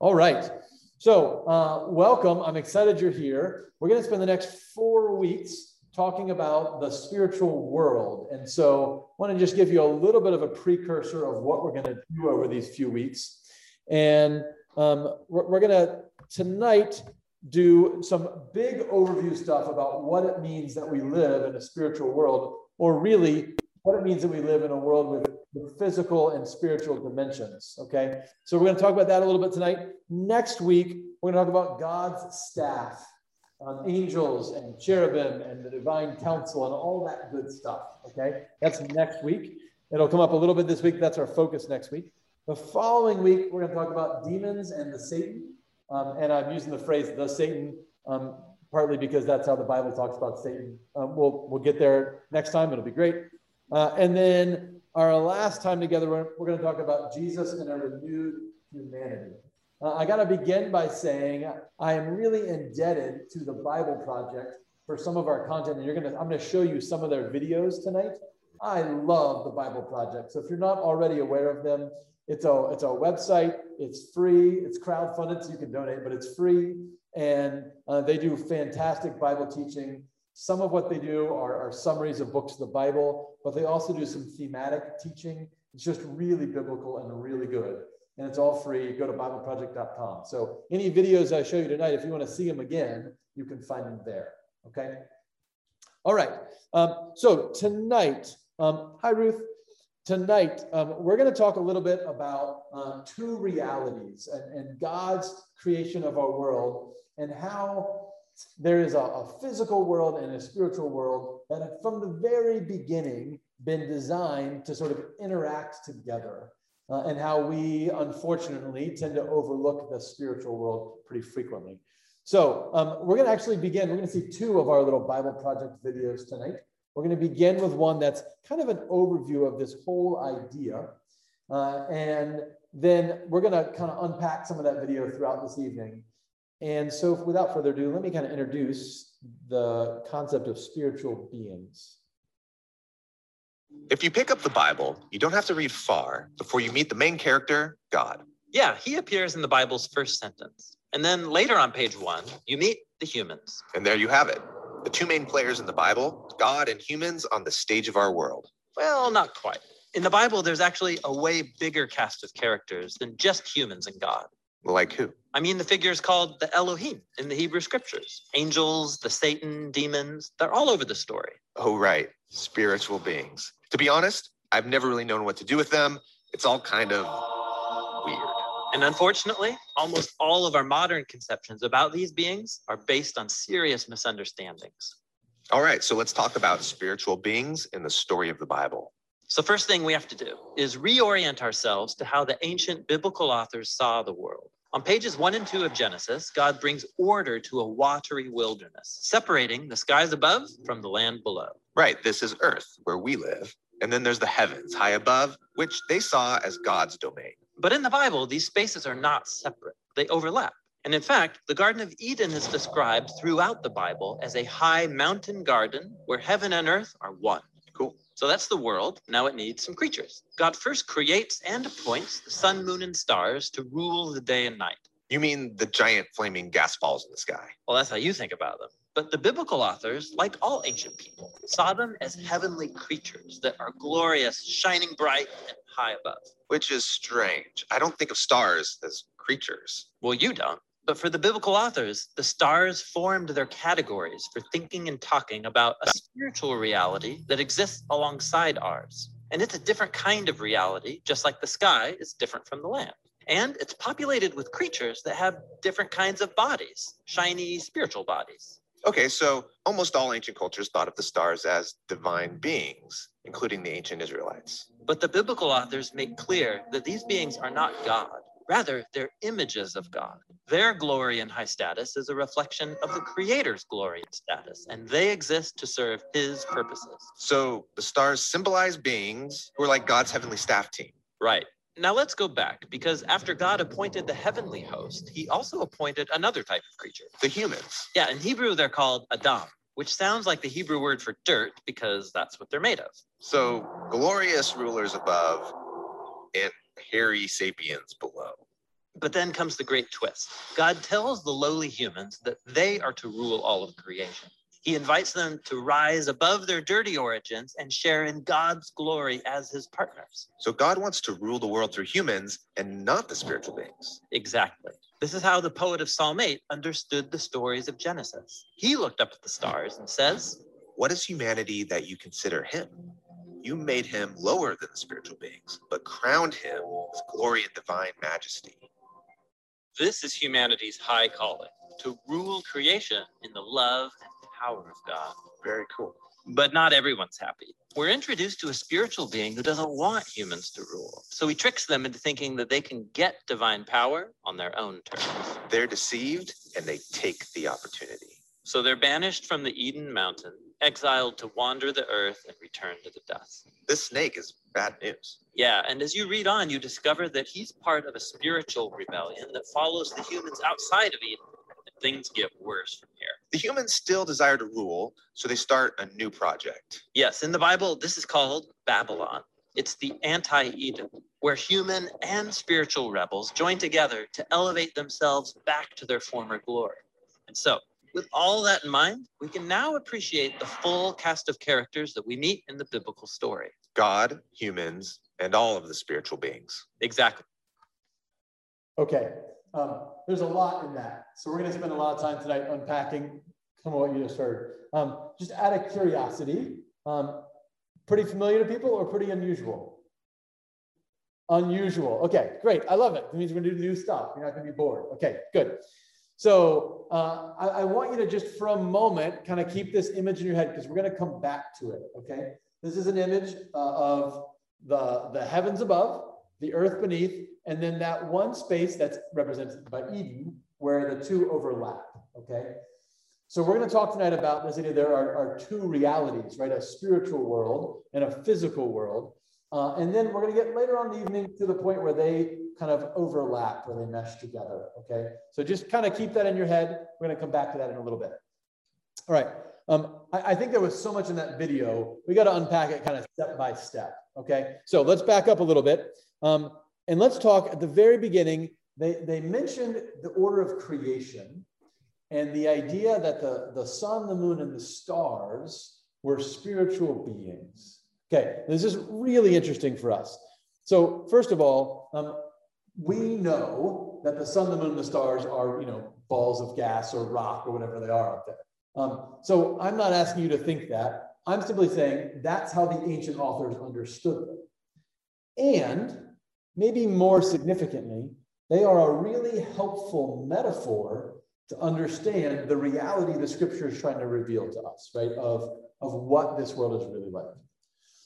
All right. So, uh, welcome. I'm excited you're here. We're going to spend the next four weeks talking about the spiritual world. And so, I want to just give you a little bit of a precursor of what we're going to do over these few weeks. And um, we're, we're going to tonight do some big overview stuff about what it means that we live in a spiritual world, or really what it means that we live in a world with, with physical and spiritual dimensions. Okay. So we're going to talk about that a little bit tonight. Next week, we're going to talk about God's staff, um, angels and cherubim and the divine council and all that good stuff. Okay. That's next week. It'll come up a little bit this week. That's our focus next week. The following week, we're going to talk about demons and the Satan. Um, and I'm using the phrase the Satan um, partly because that's how the Bible talks about Satan. Um, we'll, we'll get there next time. It'll be great. Uh, and then our last time together, we're, we're going to talk about Jesus and a renewed humanity. Uh, I got to begin by saying I am really indebted to the Bible Project for some of our content. And you're going to, I'm going to show you some of their videos tonight. I love the Bible Project. So if you're not already aware of them, it's a, it's a website. It's free. It's crowdfunded, so you can donate, but it's free. And uh, they do fantastic Bible teaching. Some of what they do are, are, summaries of books of the Bible, but they also do some thematic teaching. It's just really biblical and really good. And it's all free. Go to BibleProject.com. So any videos I show you tonight, if you want to see them again, you can find them there. Okay. All right. Um, so tonight, um, hi Ruth tonight, um, we're going to talk a little bit about uh, two realities and, and, God's creation of our world and how there is a, a, physical world and a spiritual world that have from the very beginning been designed to sort of interact together. Uh, and how we unfortunately tend to overlook the spiritual world pretty frequently. So um, we're going to actually begin. We're going to see two of our little Bible project videos tonight. We're going to begin with one that's kind of an overview of this whole idea. Uh, and then we're going to kind of unpack some of that video throughout this evening. And so without further ado, let me kind of introduce the concept of spiritual beings. If you pick up the Bible, you don't have to read far before you meet the main character, God. Yeah, he appears in the Bible's first sentence. And then later on page one, you meet the humans. And there you have it the two main players in the Bible, God and humans on the stage of our world. Well, not quite. In the Bible, there's actually a way bigger cast of characters than just humans and God. Like who? I mean, the figures called the Elohim in the Hebrew scriptures angels, the Satan, demons, they're all over the story. Oh, right. Spiritual beings. To be honest, I've never really known what to do with them. It's all kind of weird. And unfortunately, almost all of our modern conceptions about these beings are based on serious misunderstandings. All right, so let's talk about spiritual beings in the story of the Bible. So, first thing we have to do is reorient ourselves to how the ancient biblical authors saw the world. On pages one and two of Genesis, God brings order to a watery wilderness, separating the skies above from the land below. Right, this is earth, where we live. And then there's the heavens high above, which they saw as God's domain. But in the Bible, these spaces are not separate, they overlap. And in fact, the Garden of Eden is described throughout the Bible as a high mountain garden where heaven and earth are one. So that's the world. Now it needs some creatures. God first creates and appoints the sun, moon, and stars to rule the day and night. You mean the giant flaming gas balls in the sky? Well, that's how you think about them. But the biblical authors, like all ancient people, saw them as heavenly creatures that are glorious, shining bright, and high above. Which is strange. I don't think of stars as creatures. Well, you don't. But for the biblical authors, the stars formed their categories for thinking and talking about a spiritual reality that exists alongside ours. And it's a different kind of reality, just like the sky is different from the land. And it's populated with creatures that have different kinds of bodies, shiny spiritual bodies. Okay, so almost all ancient cultures thought of the stars as divine beings, including the ancient Israelites. But the biblical authors make clear that these beings are not God. Rather, they're images of God. Their glory and high status is a reflection of the Creator's glory and status, and they exist to serve His purposes. So the stars symbolize beings who are like God's heavenly staff team. Right. Now let's go back because after God appointed the heavenly host, he also appointed another type of creature. The humans. Yeah, in Hebrew they're called Adam, which sounds like the Hebrew word for dirt because that's what they're made of. So glorious rulers above and hairy sapiens below. But then comes the great twist. God tells the lowly humans that they are to rule all of creation. He invites them to rise above their dirty origins and share in God's glory as his partners. So God wants to rule the world through humans and not the spiritual beings. Exactly. This is how the poet of Psalm 8 understood the stories of Genesis. He looked up at the stars and says, What is humanity that you consider him? You made him lower than the spiritual beings, but crowned him with glory and divine majesty. This is humanity's high calling to rule creation in the love and power of God. Very cool. But not everyone's happy. We're introduced to a spiritual being who doesn't want humans to rule. So he tricks them into thinking that they can get divine power on their own terms. They're deceived and they take the opportunity. So they're banished from the Eden mountain, exiled to wander the earth and return to the dust. This snake is bad news. Yeah, and as you read on, you discover that he's part of a spiritual rebellion that follows the humans outside of Eden. And things get worse from here. The humans still desire to rule, so they start a new project. Yes, in the Bible, this is called Babylon. It's the anti Eden, where human and spiritual rebels join together to elevate themselves back to their former glory. And so, with all that in mind, we can now appreciate the full cast of characters that we meet in the biblical story. God, humans, and all of the spiritual beings. Exactly. Okay, um, there's a lot in that. So we're going to spend a lot of time tonight unpacking some of what you just heard. Um, just out of curiosity, um, pretty familiar to people or pretty unusual? Unusual. Okay, great. I love it. It means we're going to do new stuff. You're not going to be bored. Okay, good. So uh, I, I, want you to just for a moment kind of keep this image in your head because we're going to come back to it. Okay, this is an image uh, of the the heavens above, the earth beneath, and then that one space that's represented by Eden, where the two overlap. Okay, so we're going to talk tonight about this idea there are, are two realities, right? A spiritual world and a physical world. Uh, and then we're going to get later on in the evening to the point where they kind of overlap, where they mesh together. Okay. So just kind of keep that in your head. We're going to come back to that in a little bit. All right. Um, I, I think there was so much in that video. We got to unpack it kind of step by step. Okay. So let's back up a little bit. Um, and let's talk at the very beginning. They, they mentioned the order of creation and the idea that the, the sun, the moon, and the stars were spiritual beings. Okay, this is really interesting for us. So first of all, um, we know that the sun, the moon, and the stars are, you know, balls of gas or rock or whatever they are up there. Um, so I'm not asking you to think that. I'm simply saying that's how the ancient authors understood them. And maybe more significantly, they are a really helpful metaphor to understand the reality the scripture is trying to reveal to us, right? Of, of what this world is really like.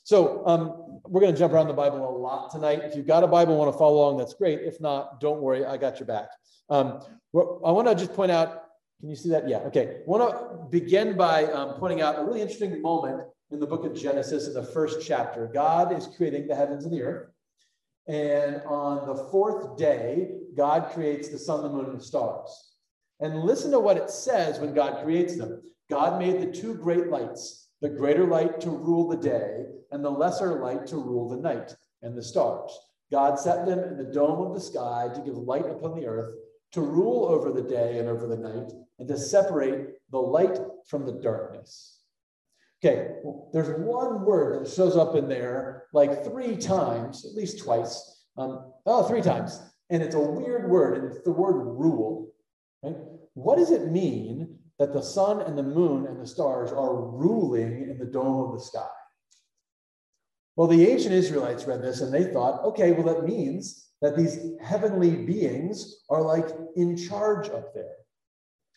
So um, we're going to jump around the Bible a lot tonight. If you've got a Bible, want to follow along, that's great. If not, don't worry, I got your back. Um, I want to just point out. Can you see that? Yeah. Okay. I want to begin by um, pointing out a really interesting moment in the book of Genesis in the first chapter. God is creating the heavens and the earth. And on the fourth day, God creates the sun, the moon, and the stars. And listen to what it says when God creates them. God made the two great lights the greater light to rule the day, and the lesser light to rule the night and the stars. God set them in the dome of the sky to give light upon the earth, to rule over the day and over the night, and to separate the light from the darkness. Okay, well, there's one word that shows up in there like three times, at least twice. Um, oh, three times. And it's a weird word, and it's the word rule. Right? What does it mean that the sun and the moon and the stars are ruling in the dome of the sky. Well, the ancient Israelites read this and they thought, okay, well, that means that these heavenly beings are like in charge up there.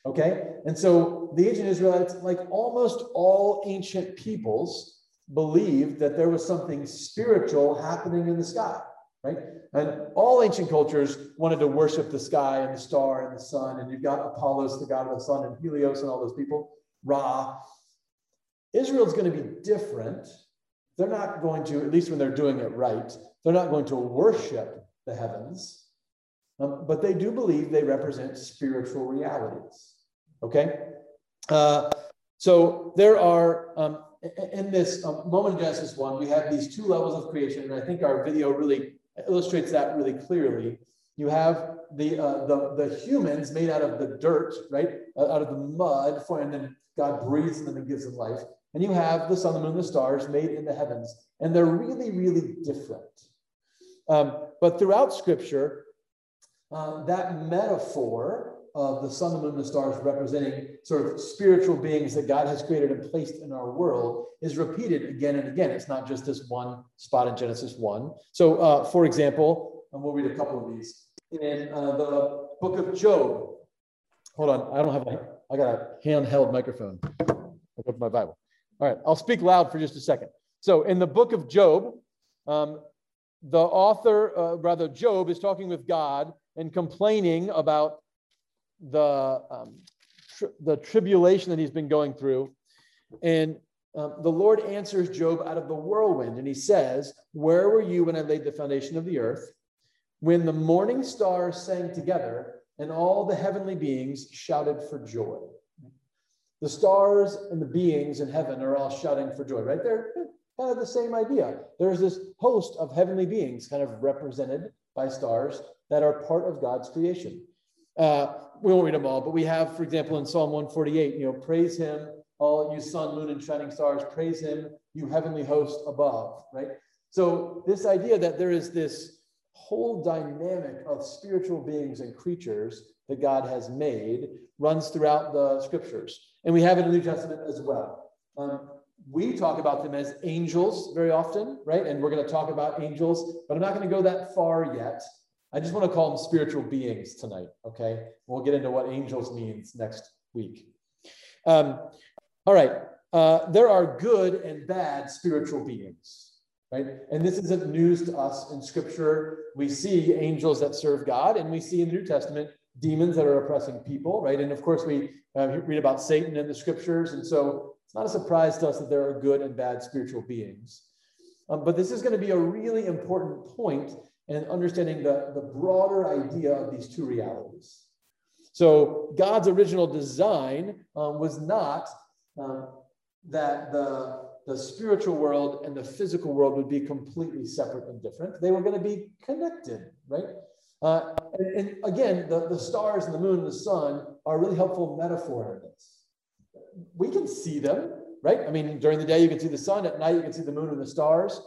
Okay? And so the ancient Israelites, like almost all ancient peoples, believed that there was something spiritual happening in the sky right? And all ancient cultures wanted to worship the sky and the star and the sun. And you've got Apollos, the god of the sun, and Helios and all those people, Ra. Israel's going to be different. They're not going to, at least when they're doing it right, they're not going to worship the heavens, um, but they do believe they represent spiritual realities. Okay? Uh, so there are um, in this um, moment in Genesis 1, we have these two levels of creation, and I think our video really illustrates that really clearly. You have the, uh, the, the humans made out of the dirt, right? Uh, out of the mud, for, and then God breathes in them and gives them life. And you have the sun, the moon, the stars made in the heavens. And they're really, really different. Um, but throughout scripture, uh, that metaphor of the sun, the moon, the stars representing sort of spiritual beings that God has created and placed in our world is repeated again and again. It's not just this one spot in Genesis 1. So, uh, for example, and we'll read a couple of these in uh, the book of Job. Hold on, I don't have a, I got a handheld microphone. I go my Bible. All right, I'll speak loud for just a second. So, in the book of Job, um, the author, uh, rather, Job, is talking with God and complaining about the, um, tri- the tribulation that he's been going through. And um, the Lord answers Job out of the whirlwind, and he says, Where were you when I laid the foundation of the earth? When the morning stars sang together, and all the heavenly beings shouted for joy. The stars and the beings in heaven are all shouting for joy, right? They're kind of the same idea. There's this host of heavenly beings, kind of represented by stars, that are part of God's creation. Uh, we won't read them all, but we have, for example, in Psalm 148, you know, praise him, all you sun, moon, and shining stars, praise him, you heavenly host above, right? So, this idea that there is this whole dynamic of spiritual beings and creatures that God has made runs throughout the scriptures. And we have it in the New Testament as well. Um, we talk about them as angels very often, right? And we're going to talk about angels, but I'm not going to go that far yet. I just want to call them spiritual beings tonight, okay? We'll get into what angels means next week. Um, all right, uh, there are good and bad spiritual beings, right? And this isn't news to us in Scripture. We see angels that serve God, and we see in the New Testament demons that are oppressing people, right? And of course, we uh, read about Satan in the Scriptures, and so it's not a surprise to us that there are good and bad spiritual beings. Um, but this is going to be a really important point in understanding the, the broader idea of these two realities. So God's original design um, was not um, that the, the spiritual world and the physical world would be completely separate and different. They were going to be connected, right? Uh, and, and, again, the, the stars and the moon and the sun are a really helpful metaphor in this. We can see them, right? I mean, during the day, you can see the sun. At night, you can see the moon and the stars.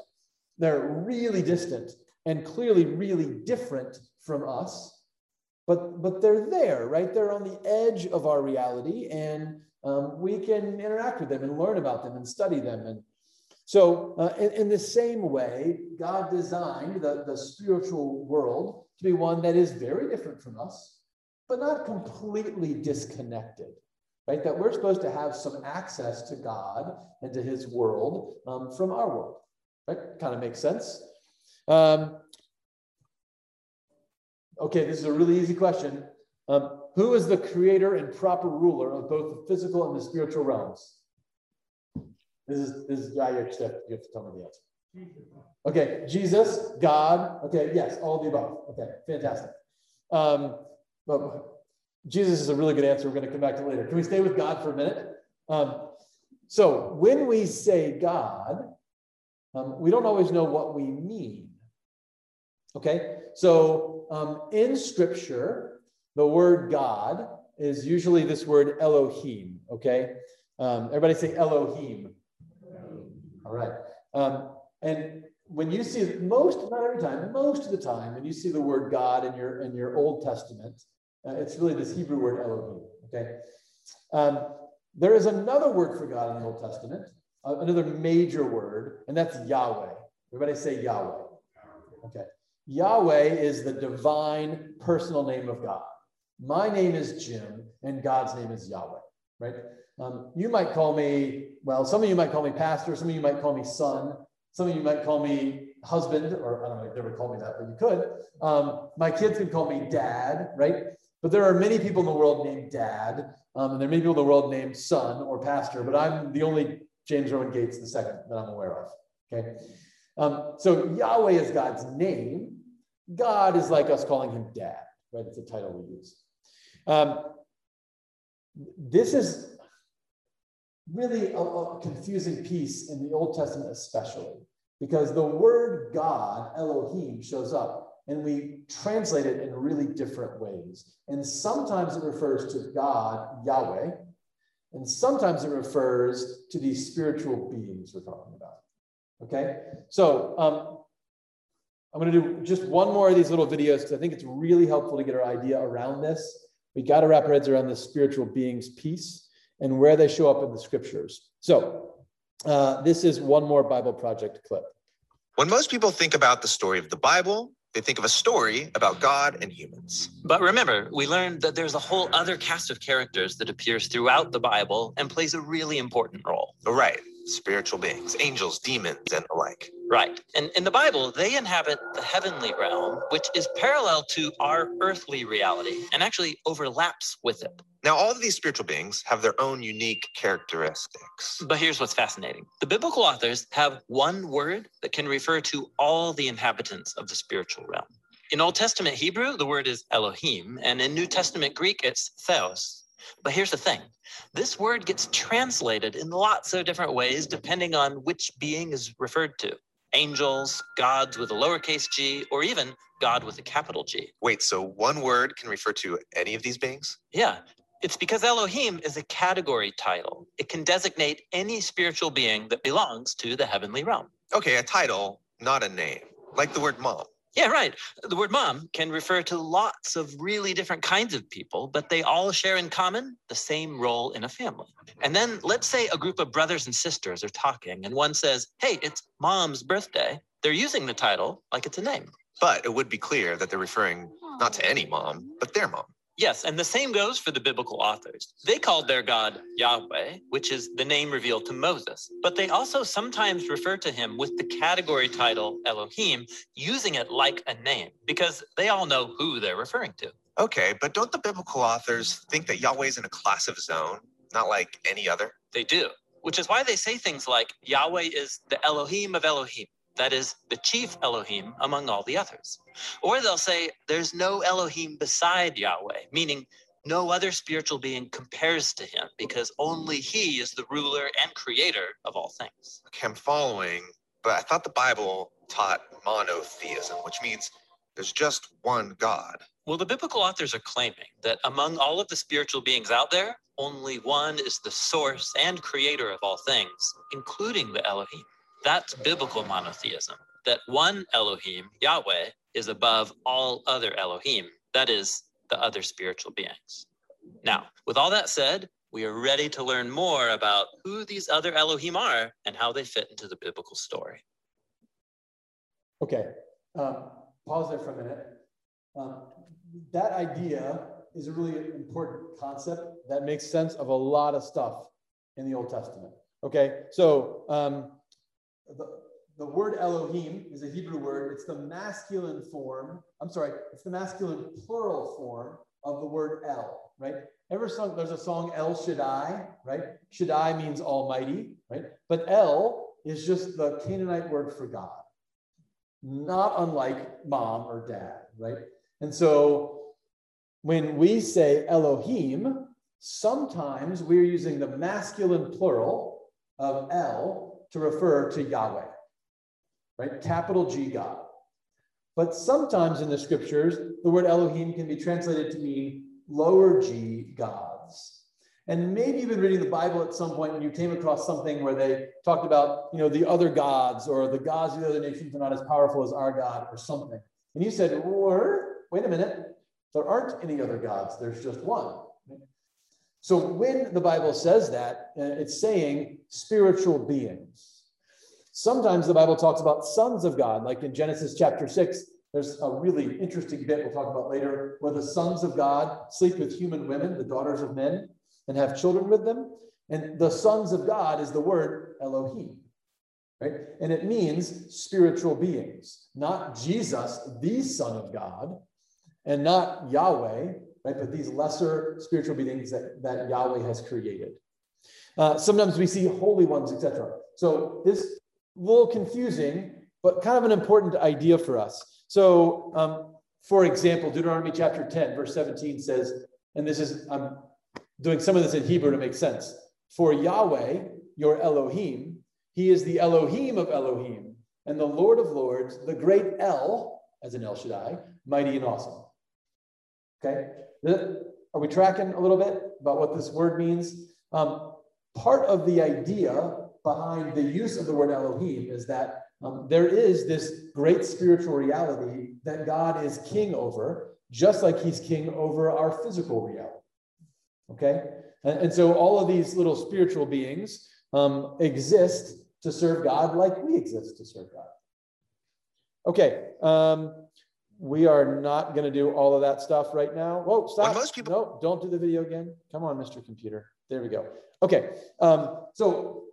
They're really distant and clearly really different from us but but they're there right? They're on the edge of our reality and um, we can interact with them and learn about them and study them. And so uh, in, in, the same way god designed the, the spiritual world to be one that is very different from us but not completely disconnected right? That we're supposed to have some access to god and to his world um, from our world right? Kind of makes sense um, okay, this is a really easy question. Um, who is the creator and proper ruler of both the physical and the spiritual realms? This is this is have, you have to tell me the answer. Okay, Jesus, God. Okay, yes, all of the above. Okay, fantastic. Um, but Jesus is a really good answer. We're going to come back to later. Can we stay with God for a minute? Um, so when we say God, um, we don't always know what we mean. Okay, so um, in scripture, the word God is usually this word Elohim. Okay, um, everybody say Elohim. All right, um, and when you see most, not every time, most of the time, when you see the word God in your in your Old Testament, uh, it's really this Hebrew word Elohim. Okay, um, there is another word for God in the Old Testament, uh, another major word, and that's Yahweh. Everybody say Yahweh. Okay. Yahweh is the divine personal name of God. My name is Jim, and God's name is Yahweh, right? Um, you might call me, well, some of you might call me pastor, some of you might call me son, some of you might call me husband, or I don't know, you've never called me that, but you could. Um, my kids can call me dad, right? But there are many people in the world named dad, um, and there are many people in the world named son or pastor, but I'm the only James Rowan Gates second that I'm aware of. Okay. Um, so Yahweh is God's name. God is like us calling him dad, right? It's a title we use. Um, this is really a, a confusing piece in the Old Testament, especially because the word God, Elohim, shows up and we translate it in really different ways. And sometimes it refers to God, Yahweh, and sometimes it refers to these spiritual beings we're talking about. Okay, so um, I'm going to do just one more of these little videos because I think it's really helpful to get our idea around this. We got to wrap our heads around the spiritual beings piece and where they show up in the scriptures. So, uh, this is one more Bible Project clip. When most people think about the story of the Bible, they think of a story about God and humans. But remember, we learned that there's a whole other cast of characters that appears throughout the Bible and plays a really important role. Right. Spiritual beings, angels, demons, and the like. Right. And in the Bible, they inhabit the heavenly realm, which is parallel to our earthly reality and actually overlaps with it. Now, all of these spiritual beings have their own unique characteristics. But here's what's fascinating the biblical authors have one word that can refer to all the inhabitants of the spiritual realm. In Old Testament Hebrew, the word is Elohim, and in New Testament Greek, it's Theos. But here's the thing this word gets translated in lots of different ways depending on which being is referred to angels, gods with a lowercase g, or even God with a capital G. Wait, so one word can refer to any of these beings? Yeah, it's because Elohim is a category title. It can designate any spiritual being that belongs to the heavenly realm. Okay, a title, not a name, like the word mom. Yeah, right. The word mom can refer to lots of really different kinds of people, but they all share in common the same role in a family. And then let's say a group of brothers and sisters are talking, and one says, Hey, it's mom's birthday. They're using the title like it's a name. But it would be clear that they're referring not to any mom, but their mom. Yes, and the same goes for the biblical authors. They called their God Yahweh, which is the name revealed to Moses, but they also sometimes refer to him with the category title Elohim, using it like a name, because they all know who they're referring to. Okay, but don't the biblical authors think that Yahweh's in a class of his own, not like any other? They do, which is why they say things like Yahweh is the Elohim of Elohim that is the chief Elohim among all the others. Or they'll say there's no Elohim beside Yahweh, meaning no other spiritual being compares to him because only he is the ruler and creator of all things. Okay, I'm following, but I thought the Bible taught monotheism, which means there's just one God. Well, the biblical authors are claiming that among all of the spiritual beings out there, only one is the source and creator of all things, including the Elohim. That's biblical monotheism, that one Elohim, Yahweh, is above all other Elohim, that is, the other spiritual beings. Now, with all that said, we are ready to learn more about who these other Elohim are and how they fit into the biblical story. Okay, um, pause there for a minute. Um, that idea is a really important concept that makes sense of a lot of stuff in the Old Testament. Okay, so um, the, the word Elohim is a Hebrew word. It's the masculine form. I'm sorry, it's the masculine plural form of the word El, right? Ever sung, there's a song El Shaddai, right? Shaddai means almighty, right? But El is just the Canaanite word for God, not unlike mom or dad, right? And so when we say Elohim, sometimes we're using the masculine plural of El to refer to Yahweh, right? Capital G God. But sometimes in the scriptures, the word Elohim can be translated to mean lower G gods. And maybe you've been reading the Bible at some point and you came across something where they talked about, you know, the other gods or the gods of the other nations are not as powerful as our God or something. And you said, wait a minute, there aren't any other gods. There's just one. So when the Bible says that, uh, it's saying spiritual beings. Sometimes the Bible talks about sons of God, like in Genesis chapter 6. There's a really interesting bit we'll talk about later where the sons of God sleep with human women, the daughters of men, and have children with them. And the sons of God is the word Elohim, right? And it means spiritual beings, not Jesus, the Son of God, and not Yahweh, right? But these lesser spiritual beings that, that Yahweh has created. Uh, sometimes we see holy ones, etc. So this little confusing, but kind of an important idea for us. So, um, for example, Deuteronomy chapter 10, verse 17 says, and this is, I'm doing some of this in Hebrew to make sense. For Yahweh, your Elohim, he is the Elohim of Elohim and the Lord of Lords, the great El, as in El Shaddai, mighty and awesome. Okay, are we tracking a little bit about what this word means? Um, part of the idea behind the use of the word Elohim is that um, there is this great spiritual reality that God is king over, just like he's king over our physical reality. Okay? And, and so all of these little spiritual beings um, exist to serve God like we exist to serve God. Okay. Um, we are not going to do all of that stuff right now. Whoa, stop. Most people... No, don't do the video again. Come on, Mr. Computer. There we go. Okay. Um, so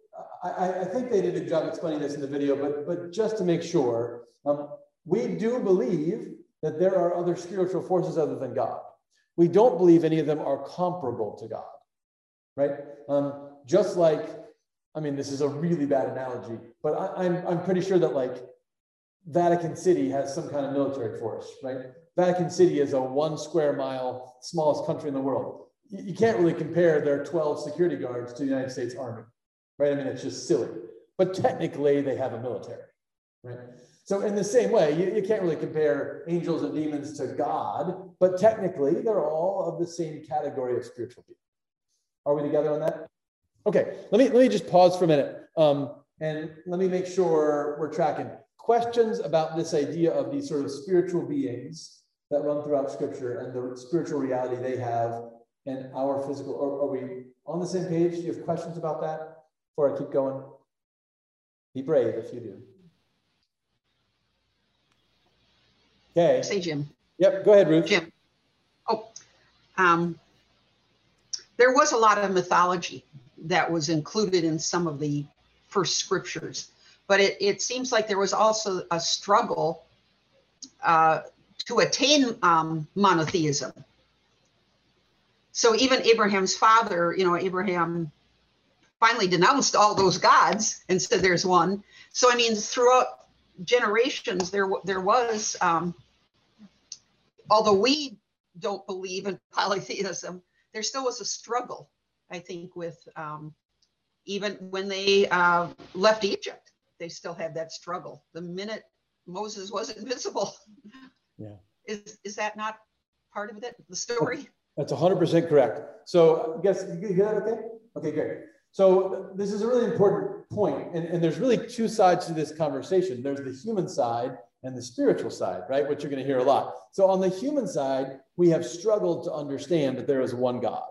I, I, think they did a good job explaining this in the video, but, but just to make sure, um, we do believe that there are other spiritual forces other than God. We don't believe any of them are comparable to God, right? Um, just like, I mean, this is a really bad analogy, but I, I'm, I'm pretty sure that like Vatican City has some kind of military force, right? Vatican City is a one square mile, smallest country in the world. You can't really compare their 12 security guards to the United States Army, right? I mean, it's just silly. But technically, they have a military, right? So, in the same way, you, you can't really compare angels and demons to God, but technically, they're all of the same category of spiritual being. Are we together on that? Okay, let me, let me just pause for a minute um, and let me make sure we're tracking questions about this idea of these sort of spiritual beings that run throughout scripture and the spiritual reality they have and our physical are, are we on the same page? Do you have questions about that before i keep going? Be brave if you do. Okay. Say jim. Yep go ahead ruth. Jim. Oh um, there was a lot of mythology that was included in some of the first scriptures but it, it seems like there was also a struggle uh, to attain um, monotheism. So even Abraham's father, you know, Abraham finally denounced all those gods and said there's one. So I mean, throughout generations, there there was, um, although we don't believe in polytheism, there still was a struggle, I think, with um, even when they uh, left Egypt they still had that struggle. The minute Moses was invisible, yeah, is is that not part of it? The story. That's 100% correct. So, I guess you hear that okay? Okay, great. So, this is a really important point, and, and there's really two sides to this conversation. There's the human side and the spiritual side, right? Which you're going to hear a lot. So, on the human side, we have struggled to understand that there is one God.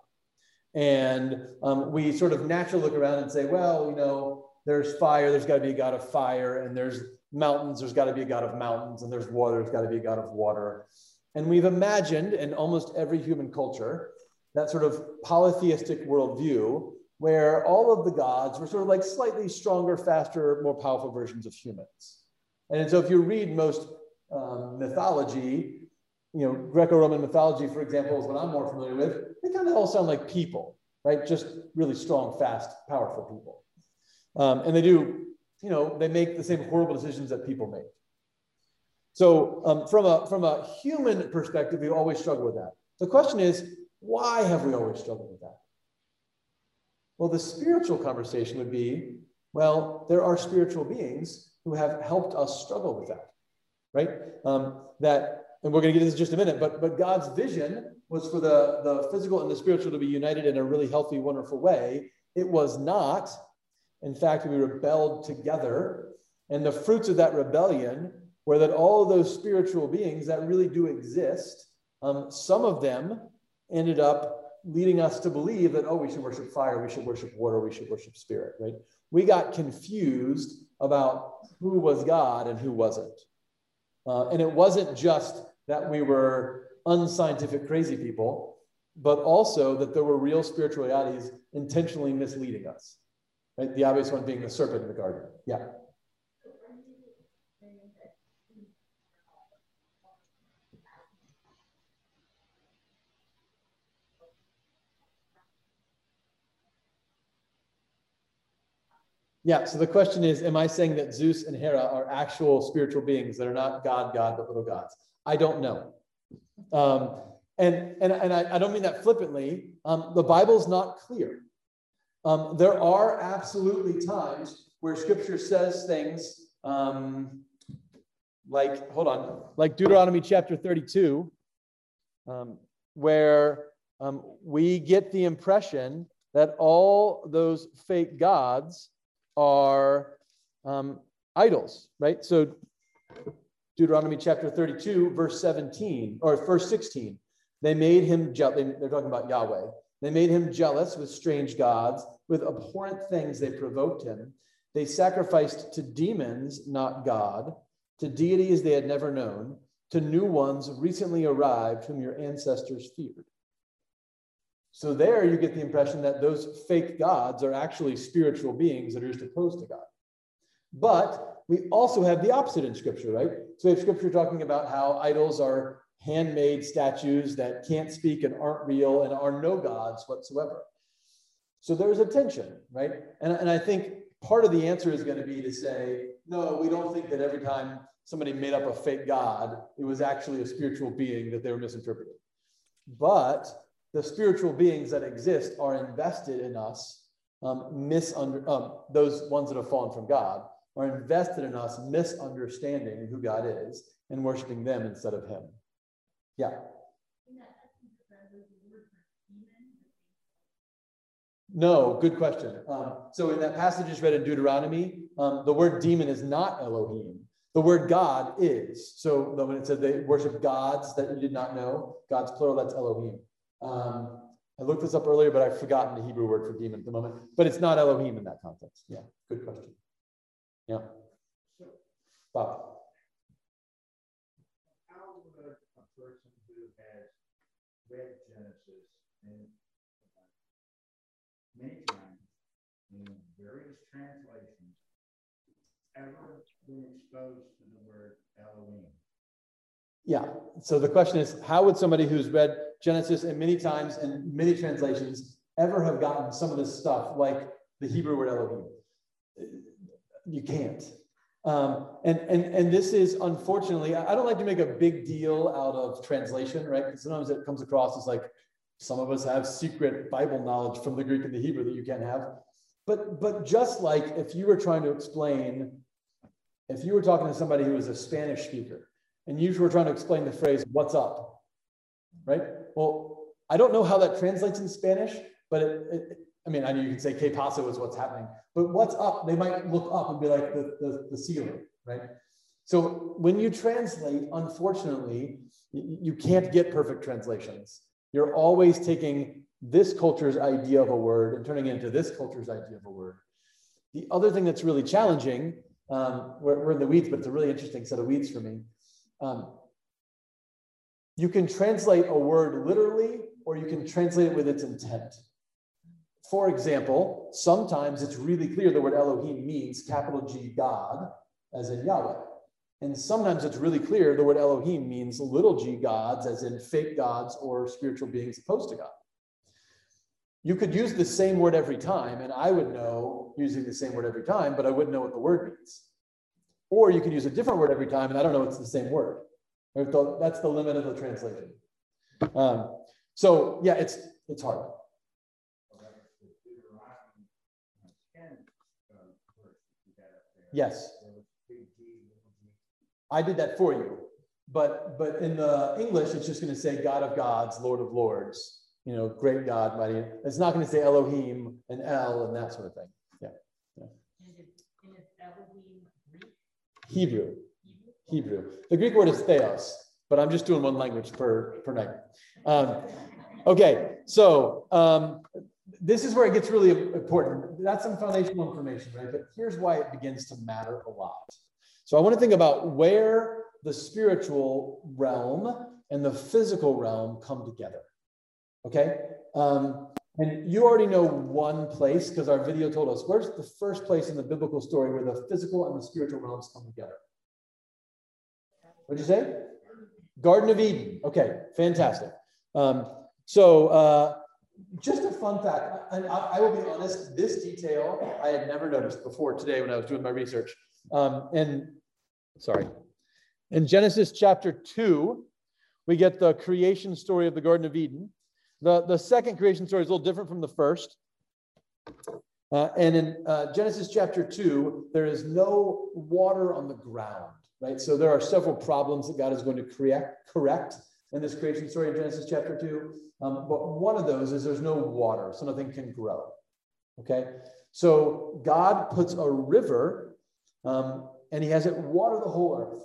And um, we sort of naturally look around and say, well, you know, there's fire, there's got to be a God of fire, and there's mountains, there's got to be a God of mountains, and there's water, there's got to be a God of water. And we've imagined in almost every human culture that sort of polytheistic worldview where all of the gods were sort of like slightly stronger, faster, more powerful versions of humans. And so if you read most um, mythology, you know, Greco-Roman mythology, for example, is what I'm more familiar with, they kind of all sound like people, right? Just really strong, fast, powerful people. Um, and they do, you know, they make the same horrible decisions that people make. So um, from, a, from a human perspective, we always struggle with that. The question is, why have we always struggled with that? Well, the spiritual conversation would be, well, there are spiritual beings who have helped us struggle with that, right? Um, that, and we're going to get into this just a minute, but, but God's vision was for the, the physical and the spiritual to be united in a really healthy, wonderful way. It was not in fact, we rebelled together. And the fruits of that rebellion were that all of those spiritual beings that really do exist, um, some of them ended up leading us to believe that, oh, we should worship fire, we should worship water, we should worship spirit, right? We got confused about who was God and who wasn't. Uh, and it wasn't just that we were unscientific, crazy people, but also that there were real spiritual realities intentionally misleading us. Right? The obvious one being the serpent in the garden. Yeah. Yeah, so the question is Am I saying that Zeus and Hera are actual spiritual beings that are not God, God, but little gods? I don't know. Um, and and, and I, I don't mean that flippantly. Um, the Bible's not clear. Um, there are absolutely times where scripture says things um, like, hold on, like Deuteronomy chapter 32, um, where um, we get the impression that all those fake gods are um, idols, right? So Deuteronomy chapter 32, verse 17, or verse 16, they made him, je- they're talking about Yahweh. They made him jealous with strange gods, with abhorrent things they provoked him. They sacrificed to demons, not God, to deities they had never known, to new ones recently arrived whom your ancestors feared. So there you get the impression that those fake gods are actually spiritual beings that are just opposed to God. But we also have the opposite in scripture, right? So we have scripture talking about how idols are handmade statues that can't speak and aren't real and are no gods whatsoever. So there's a tension, right? And, and I think part of the answer is going to be to say, no, we don't think that every time somebody made up a fake god, it was actually a spiritual being that they were misinterpreting. But the spiritual beings that exist are invested in us, um, misunder, um, those ones that have fallen from God are invested in us misunderstanding who God is and worshiping them instead of Him. Yeah. No, good question. Um, so in that passage is read in Deuteronomy, um, the word demon is not Elohim. The word God is. So when it said they worship gods that you did not know, God's plural, that's Elohim. Um, I looked this up earlier, but I've forgotten the Hebrew word for demon at the moment. But it's not Elohim in that context. Yeah, good question. Yeah. Bob. How would a person who has read Genesis and many times in various translations ever been exposed to the word Elohim? Yeah. So the question is, how would somebody who's read Genesis and many times and many translations ever have gotten some of this stuff like the Hebrew word Elohim? You can't. Um, and, and, and this is unfortunately, I don't like to make a big deal out of translation, right? Because sometimes it comes across as like some of us have secret Bible knowledge from the Greek and the Hebrew that you can't have. But, but just like if you were trying to explain, if you were talking to somebody who was a Spanish speaker and you were trying to explain the phrase, what's up, right? Well, I don't know how that translates in Spanish, but it, it, I mean, I know you can say que paso is what's happening, but what's up, they might look up and be like the, the, the ceiling, right? So when you translate, unfortunately, you can't get perfect translations. You're always taking this culture's idea of a word and turning it into this culture's idea of a word. The other thing that's really challenging, um, we're, we're in the weeds, but it's a really interesting set of weeds for me. Um, you can translate a word literally, or you can translate it with its intent. For example, sometimes it's really clear the word Elohim means capital G God, as in Yahweh. And sometimes it's really clear the word Elohim means little g gods, as in fake gods or spiritual beings opposed to God. You could use the same word every time, and I would know using the same word every time, but I wouldn't know what the word means. Or you could use a different word every time, and I don't know it's the same word. That's the limit of the translation. Um, so yeah, it's it's hard. Yes. I did that for you. But but in the English, it's just going to say God of gods, Lord of lords, you know, great God, mighty. It's not going to say Elohim and El and that sort of thing. Yeah. yeah. Hebrew. Hebrew. The Greek word is theos, but I'm just doing one language per, per night. Um, okay, so um, this is where it gets really important. That's some foundational information, right? But here's why it begins to matter a lot. So I want to think about where the spiritual realm and the physical realm come together. Okay? Um, and you already know one place because our video told us where's the first place in the biblical story where the physical and the spiritual realms come together? What'd you say? Garden of Eden. Okay, fantastic. Um, so, uh, just a fun fact, and I, I, will be honest, this detail I had never noticed before today when I was doing my research. Um, and sorry, in Genesis chapter 2, we get the creation story of the Garden of Eden. The, the second creation story is a little different from the first. Uh, and in uh, Genesis chapter 2, there is no water on the ground. right? So there are several problems that God is going to correct, correct in this creation story in Genesis chapter 2. Um, but one of those is there's no water, so nothing can grow. Okay? So God puts a river um, and he has it water the whole earth.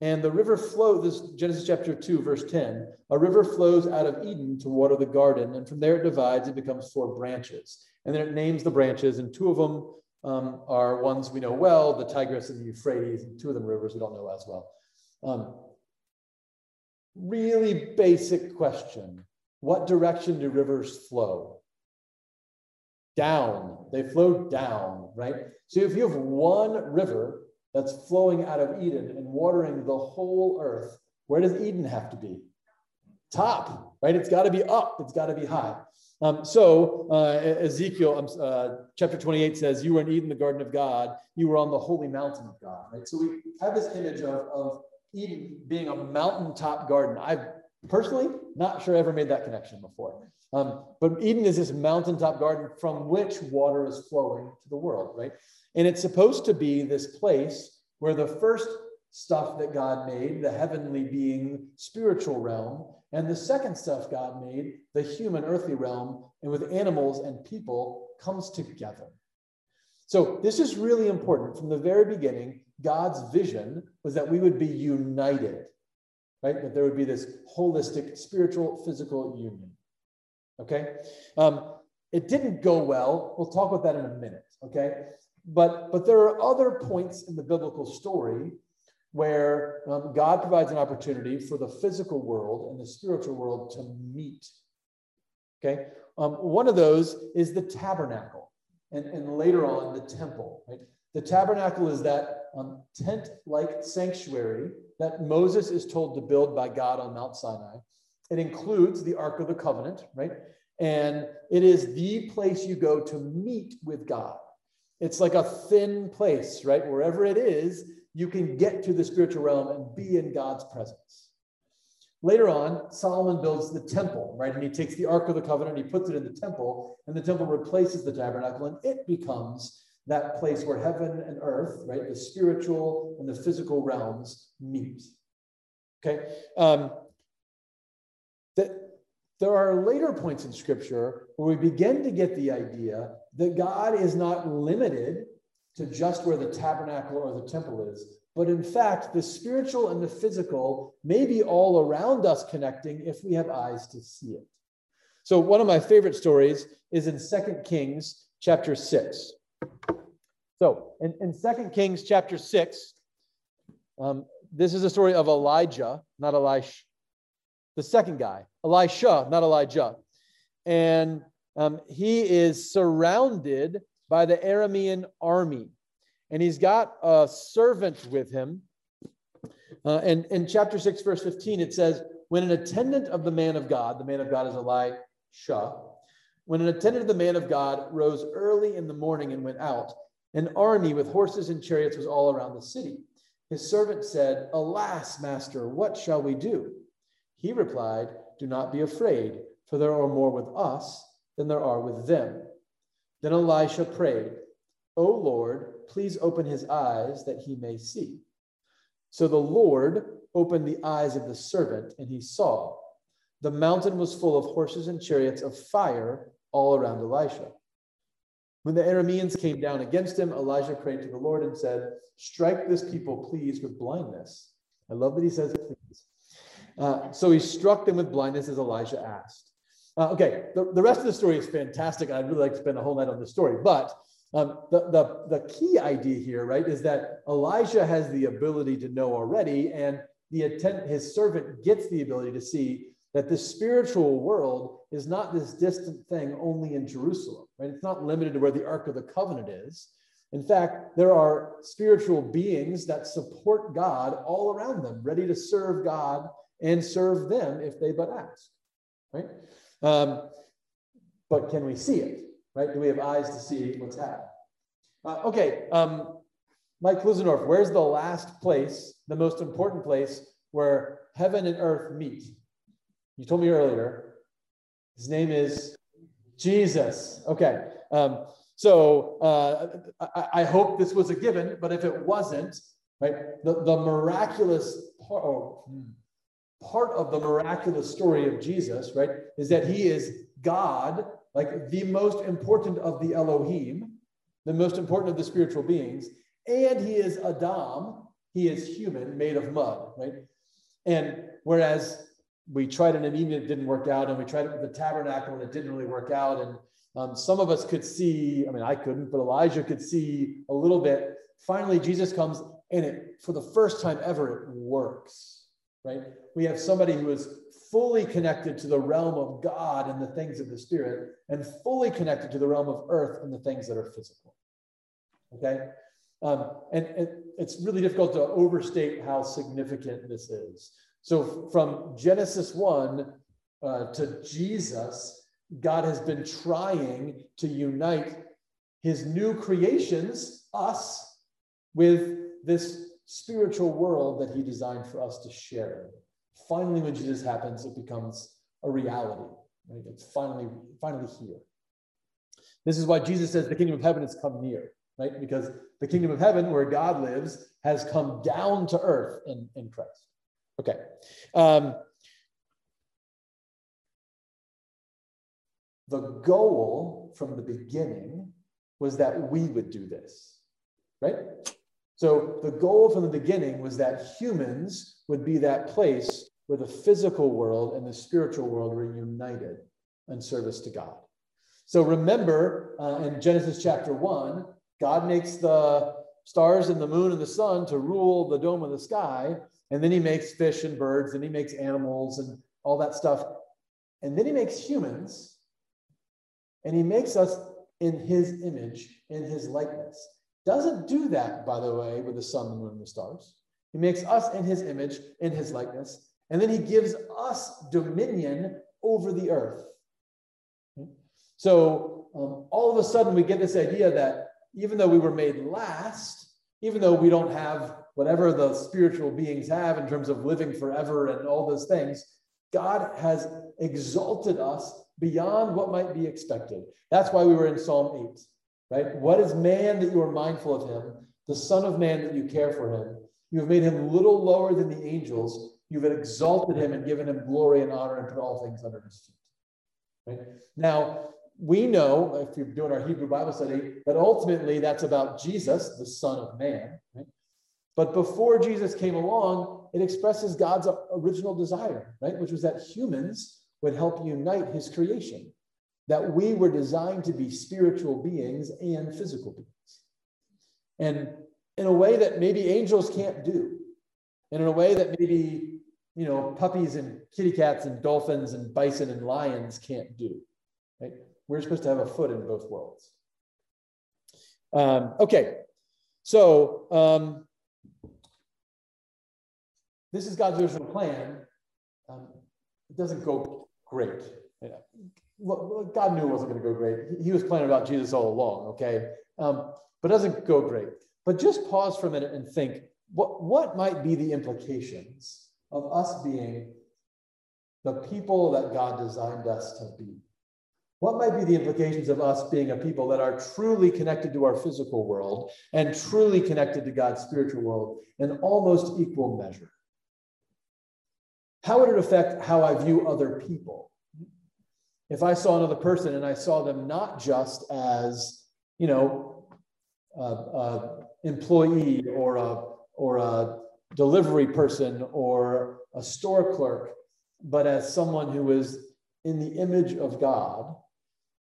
And the river flows, this Genesis chapter 2, verse 10, a river flows out of Eden to water the garden. And from there it divides, it becomes four branches. And then it names the branches, and two of them um, are ones we know well the Tigris and the Euphrates, and two of them rivers we don't know as well. Um, really basic question What direction do rivers flow? Down. They flow down, right? So if you have one river that's flowing out of Eden and watering the whole earth, where does Eden have to be? Top, right? It's got to be up, it's got to be high. Um, so uh, Ezekiel um, uh, chapter 28 says, You were in Eden, the garden of God. You were on the holy mountain of God. Right. So we have this image of, of Eden being a mountaintop garden. I've personally not sure I ever made that connection before. Um, but Eden is this mountaintop garden from which water is flowing to the world, right? And it's supposed to be this place where the first stuff that God made, the heavenly being, spiritual realm, and the second stuff God made, the human earthly realm, and with animals and people, comes together. So, this is really important. From the very beginning, God's vision was that we would be united, right? That there would be this holistic, spiritual, physical union. Okay? Um, it didn't go well. We'll talk about that in a minute. Okay? But, but there are other points in the biblical story where um, God provides an opportunity for the physical world and the spiritual world to meet. Okay, um, one of those is the tabernacle, and, and later on the temple. Right, the tabernacle is that um, tent-like sanctuary that Moses is told to build by God on Mount Sinai. It includes the Ark of the Covenant, right, and it is the place you go to meet with God. It's like a thin place, right? Wherever it is, you can get to the spiritual realm and be in God's presence. Later on, Solomon builds the temple, right? And he takes the Ark of the Covenant, he puts it in the temple, and the temple replaces the tabernacle, and it becomes that place where heaven and earth, right, the spiritual and the physical realms meet. Okay? Um, that there are later points in Scripture where we begin to get the idea that God is not limited to just where the tabernacle or the temple is. But in fact, the spiritual and the physical may be all around us connecting if we have eyes to see it. So, one of my favorite stories is in Second Kings chapter 6. So, in, in 2 Kings chapter 6, um, this is a story of Elijah, not Elisha, the second guy, Elisha, not Elijah. And um, he is surrounded by the Aramean army. And he's got a servant with him. Uh, and in chapter 6, verse 15, it says, When an attendant of the man of God, the man of God is Elisha, when an attendant of the man of God rose early in the morning and went out, an army with horses and chariots was all around the city. His servant said, Alas, master, what shall we do? He replied, Do not be afraid, for there are more with us than there are with them. Then Elisha prayed, O Lord, please open his eyes that he may see. So the Lord opened the eyes of the servant, and he saw. The mountain was full of horses and chariots of fire all around Elisha. When the Arameans came down against him, Elijah prayed to the Lord and said, Strike this people, please, with blindness. I love that he says, please. Uh, so he struck them with blindness as Elijah asked. Uh, okay, the, the rest of the story is fantastic. I'd really like to spend a whole night on this story. But um, the, the, the key idea here, right, is that Elijah has the ability to know already, and the attend, his servant gets the ability to see that the spiritual world is not this distant thing only in Jerusalem, right? It's not limited to where the Ark of the Covenant is. In fact, there are spiritual beings that support God all around them, ready to serve God and serve them if they but ask, right? Um, but can we see it? Right? Do we have eyes to see what's happening? Uh, okay, um, Mike Klusendorf, where's the last place, the most important place where heaven and earth meet? You told me earlier. His name is Jesus. Okay. Um, so uh, I, I, hope this was a given, but if it wasn't, right? The, the miraculous part, oh, hmm, part of the miraculous story of Jesus, right, is that he is God, like the most important of the Elohim, the most important of the spiritual beings, and he is Adam, he is human, made of mud, right? And whereas we tried it in it didn't work out, and we tried it with the tabernacle, and it didn't really work out. And um, some of us could see, I mean, I couldn't, but Elijah could see a little bit. Finally, Jesus comes, and it, for the first time ever, it works, right? We have somebody who is fully connected to the realm of God and the things of the Spirit, and fully connected to the realm of earth and the things that are physical. Okay? Um, and, and it's really difficult to overstate how significant this is. So from Genesis 1 uh, to Jesus, God has been trying to unite his new creations, us, with this spiritual world that he designed for us to share. Finally, when Jesus happens, it becomes a reality. Right? It's finally, finally here. This is why Jesus says the kingdom of heaven has come near, right? Because the kingdom of heaven, where God lives, has come down to earth in, in Christ. Okay. Um, the goal from the beginning was that we would do this, right? So the goal from the beginning was that humans would be that place where the physical world and the spiritual world were united in service to God. So remember uh, in Genesis chapter 1, God makes the stars and the moon and the sun to rule the dome of the sky. And then he makes fish and birds and he makes animals and all that stuff. And then he makes humans and he makes us in his image, in his likeness. Doesn't do that, by the way, with the sun, the moon, and the stars. He makes us in his image, in his likeness. And then he gives us dominion over the earth. So um, all of a sudden, we get this idea that even though we were made last, even though we don't have whatever the spiritual beings have in terms of living forever and all those things, God has exalted us beyond what might be expected. That's why we were in Psalm 8, right? What is man that you are mindful of him, the Son of Man that you care for him? You have made him little lower than the angels. You've exalted him and given him glory and honor and put all things under his feet. Right? Now, we know, if you're doing our Hebrew Bible study, that ultimately that's about Jesus, the Son of Man. Right? But before Jesus came along, it expresses God's original desire, right? Which was that humans would help unite his creation, that we were designed to be spiritual beings and physical beings. And in a way that maybe angels can't do, and in a way that maybe, you know, puppies and kitty cats and dolphins and bison and lions can't do, right? We're supposed to have a foot in both worlds. Um, okay, so um, this is God's original plan. Um, it doesn't go great. God knew it wasn't going to go great. He was planning about Jesus all along, okay? Um, but it doesn't go great. But just pause for a minute and think what, what might be the implications of us being the people that God designed us to be? What might be the implications of us being a people that are truly connected to our physical world and truly connected to God's spiritual world in almost equal measure? How would it affect how I view other people? If I saw another person and I saw them not just as, you know, a, employee or a, or a delivery person or a store clerk, but as someone who is in the image of God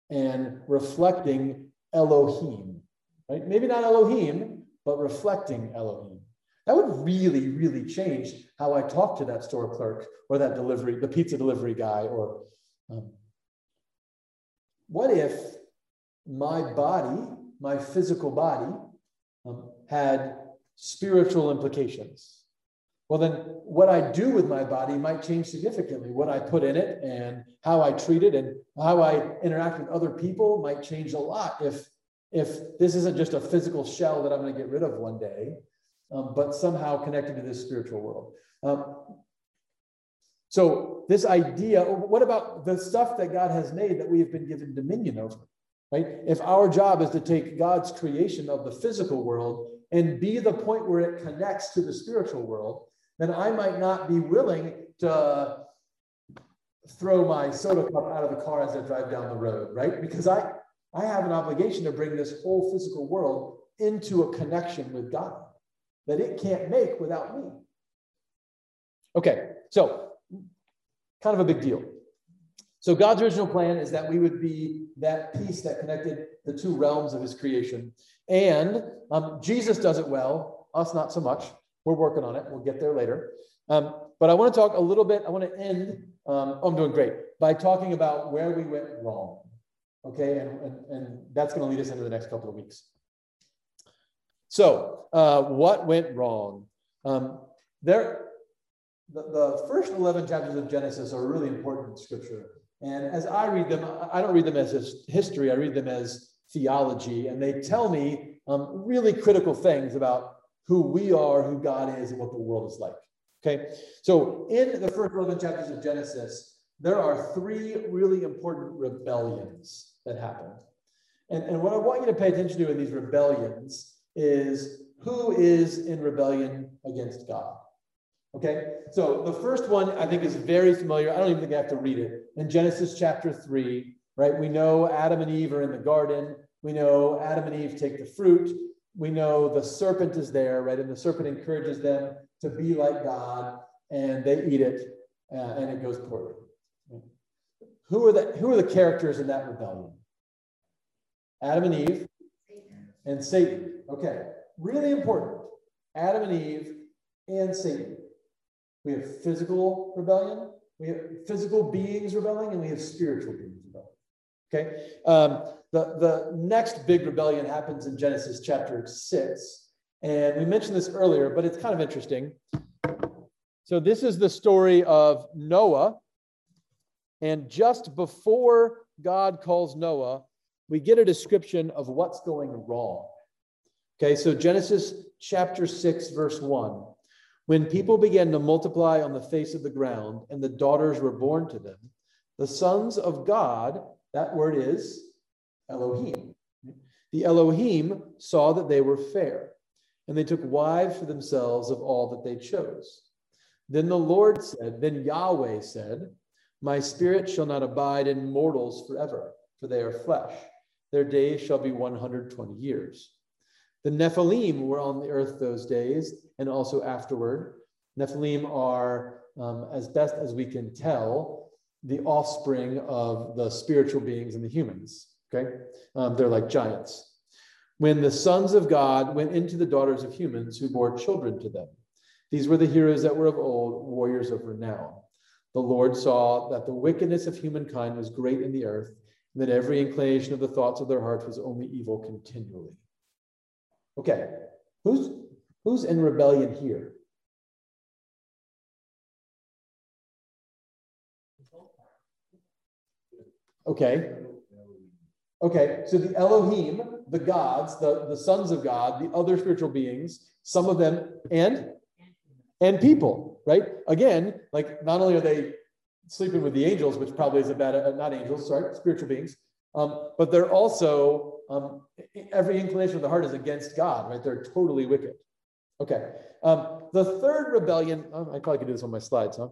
and reflecting Elohim, right? Maybe not Elohim, but reflecting Elohim. That would really, really change how I talk to that store clerk or that delivery, the pizza delivery guy. Or um, what if my body, my physical body, um, had spiritual implications? Well, then what I do with my body might change significantly. What I put in it and how I treat it and how I interact with other people might change a lot if, if this isn't just a physical shell that I'm going to get rid of one day, um, but somehow connected to this spiritual world. Um, so, this idea what about the stuff that God has made that we have been given dominion over? right? If our job is to take God's creation of the physical world and be the point where it connects to the spiritual world, then I might not be willing to throw my soda cup out of the car as I drive down the road, right? Because I, I have an obligation to bring this whole physical world into a connection with God that it can't make without me. Okay, so kind of a big deal. So God's original plan is that we would be that piece that connected the two realms of his creation. And um, Jesus does it well, us not so much. We're working on it. We'll get there later. Um, but I want to talk a little bit. I want to end. Um, oh, I'm doing great by talking about where we went wrong. Okay, and, and, and that's going to lead us into the next couple of weeks. So, uh, what went wrong? Um, there, the, the first 11 chapters of Genesis are really important in scripture. And as I read them, I don't read them as history, I read them as theology. And they tell me um, really critical things about who we are, who God is, and what the world is like. Okay, so in the first 11 chapters of Genesis, there are three really important rebellions that happen. And, and what I want you to pay attention to in these rebellions is who is in rebellion against God. Okay, so the first one I think is very familiar. I don't even think I have to read it. In Genesis chapter 3, right? We know Adam and Eve are in the garden. We know Adam and Eve take the fruit. We know the serpent is there, right? And the serpent encourages them to be like God, and they eat it, uh, and it goes poorly. Who are the who are the characters in that rebellion? Adam and Eve and Satan. Okay, really important. Adam and Eve and Satan. We have physical rebellion, we have physical beings rebelling, and we have spiritual beings rebelling. Okay. Um, the, the next big rebellion happens in Genesis chapter six. And we mentioned this earlier, but it's kind of interesting. So, this is the story of Noah. And just before God calls Noah, we get a description of what's going wrong. Okay, so Genesis chapter 6, verse 1. When people began to multiply on the face of the ground and the daughters were born to them, the sons of God, that word is Elohim. The Elohim saw that they were fair, and they took wives for themselves of all that they chose. Then the Lord said, Then Yahweh said, My spirit shall not abide in mortals forever, for they are flesh. Their days shall be 120 years. The Nephilim were on the earth those days and also afterward. Nephilim are, um, as best as we can tell, the offspring of the spiritual beings and the humans. Okay, um, they're like giants. When the sons of God went into the daughters of humans who bore children to them, these were the heroes that were of old, warriors of renown. The Lord saw that the wickedness of humankind was great in the earth, that every inclination of the thoughts of their hearts was only evil continually. Okay, who's who's in rebellion here? Okay. Okay, so the Elohim, the gods, the, the sons of God, the other spiritual beings, some of them, and and people, right? Again, like not only are they sleeping with the angels, which probably is a bad, uh, not angels, sorry, spiritual beings, um, but they're also um, every inclination of the heart is against God, right? They're totally wicked. Okay. Um, the third rebellion, oh, I probably could do this on my slides, huh?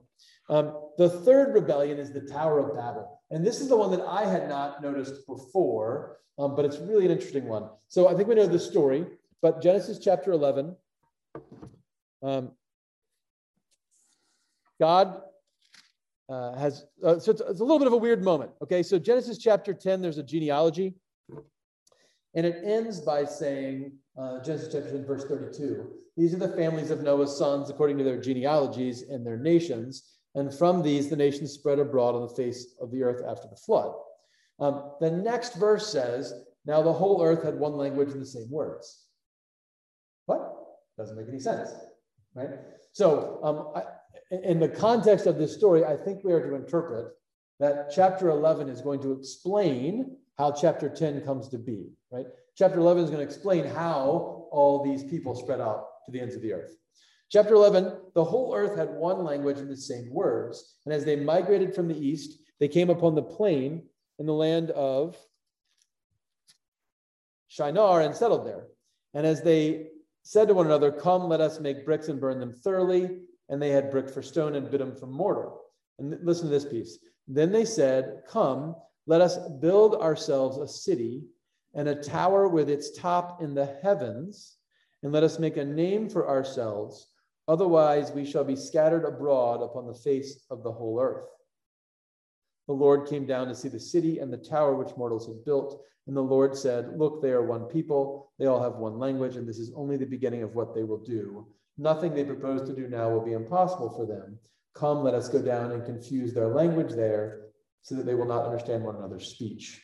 Um, the third rebellion is the Tower of Babel. And this is the one that I had not noticed before, um, but it's really an interesting one. So I think we know the story, but Genesis chapter 11, um, God uh, has, uh, so it's, it's a little bit of a weird moment. Okay. So Genesis chapter 10, there's a genealogy. And it ends by saying, uh, Genesis chapter 10, verse 32, these are the families of Noah's sons according to their genealogies and their nations. And from these, the nations spread abroad on the face of the earth after the flood. Um, the next verse says, Now the whole earth had one language and the same words. What? Doesn't make any sense, right? So, um, I, in the context of this story, I think we are to interpret that chapter 11 is going to explain how chapter 10 comes to be, right? Chapter 11 is going to explain how all these people spread out to the ends of the earth. Chapter 11, the whole earth had one language and the same words. And as they migrated from the east, they came upon the plain in the land of Shinar and settled there. And as they said to one another, Come, let us make bricks and burn them thoroughly. And they had brick for stone and bitumen for mortar. And listen to this piece. Then they said, Come, let us build ourselves a city and a tower with its top in the heavens, and let us make a name for ourselves. Otherwise, we shall be scattered abroad upon the face of the whole earth. The Lord came down to see the city and the tower which mortals had built. And the Lord said, Look, they are one people. They all have one language, and this is only the beginning of what they will do. Nothing they propose to do now will be impossible for them. Come, let us go down and confuse their language there, so that they will not understand one another's speech.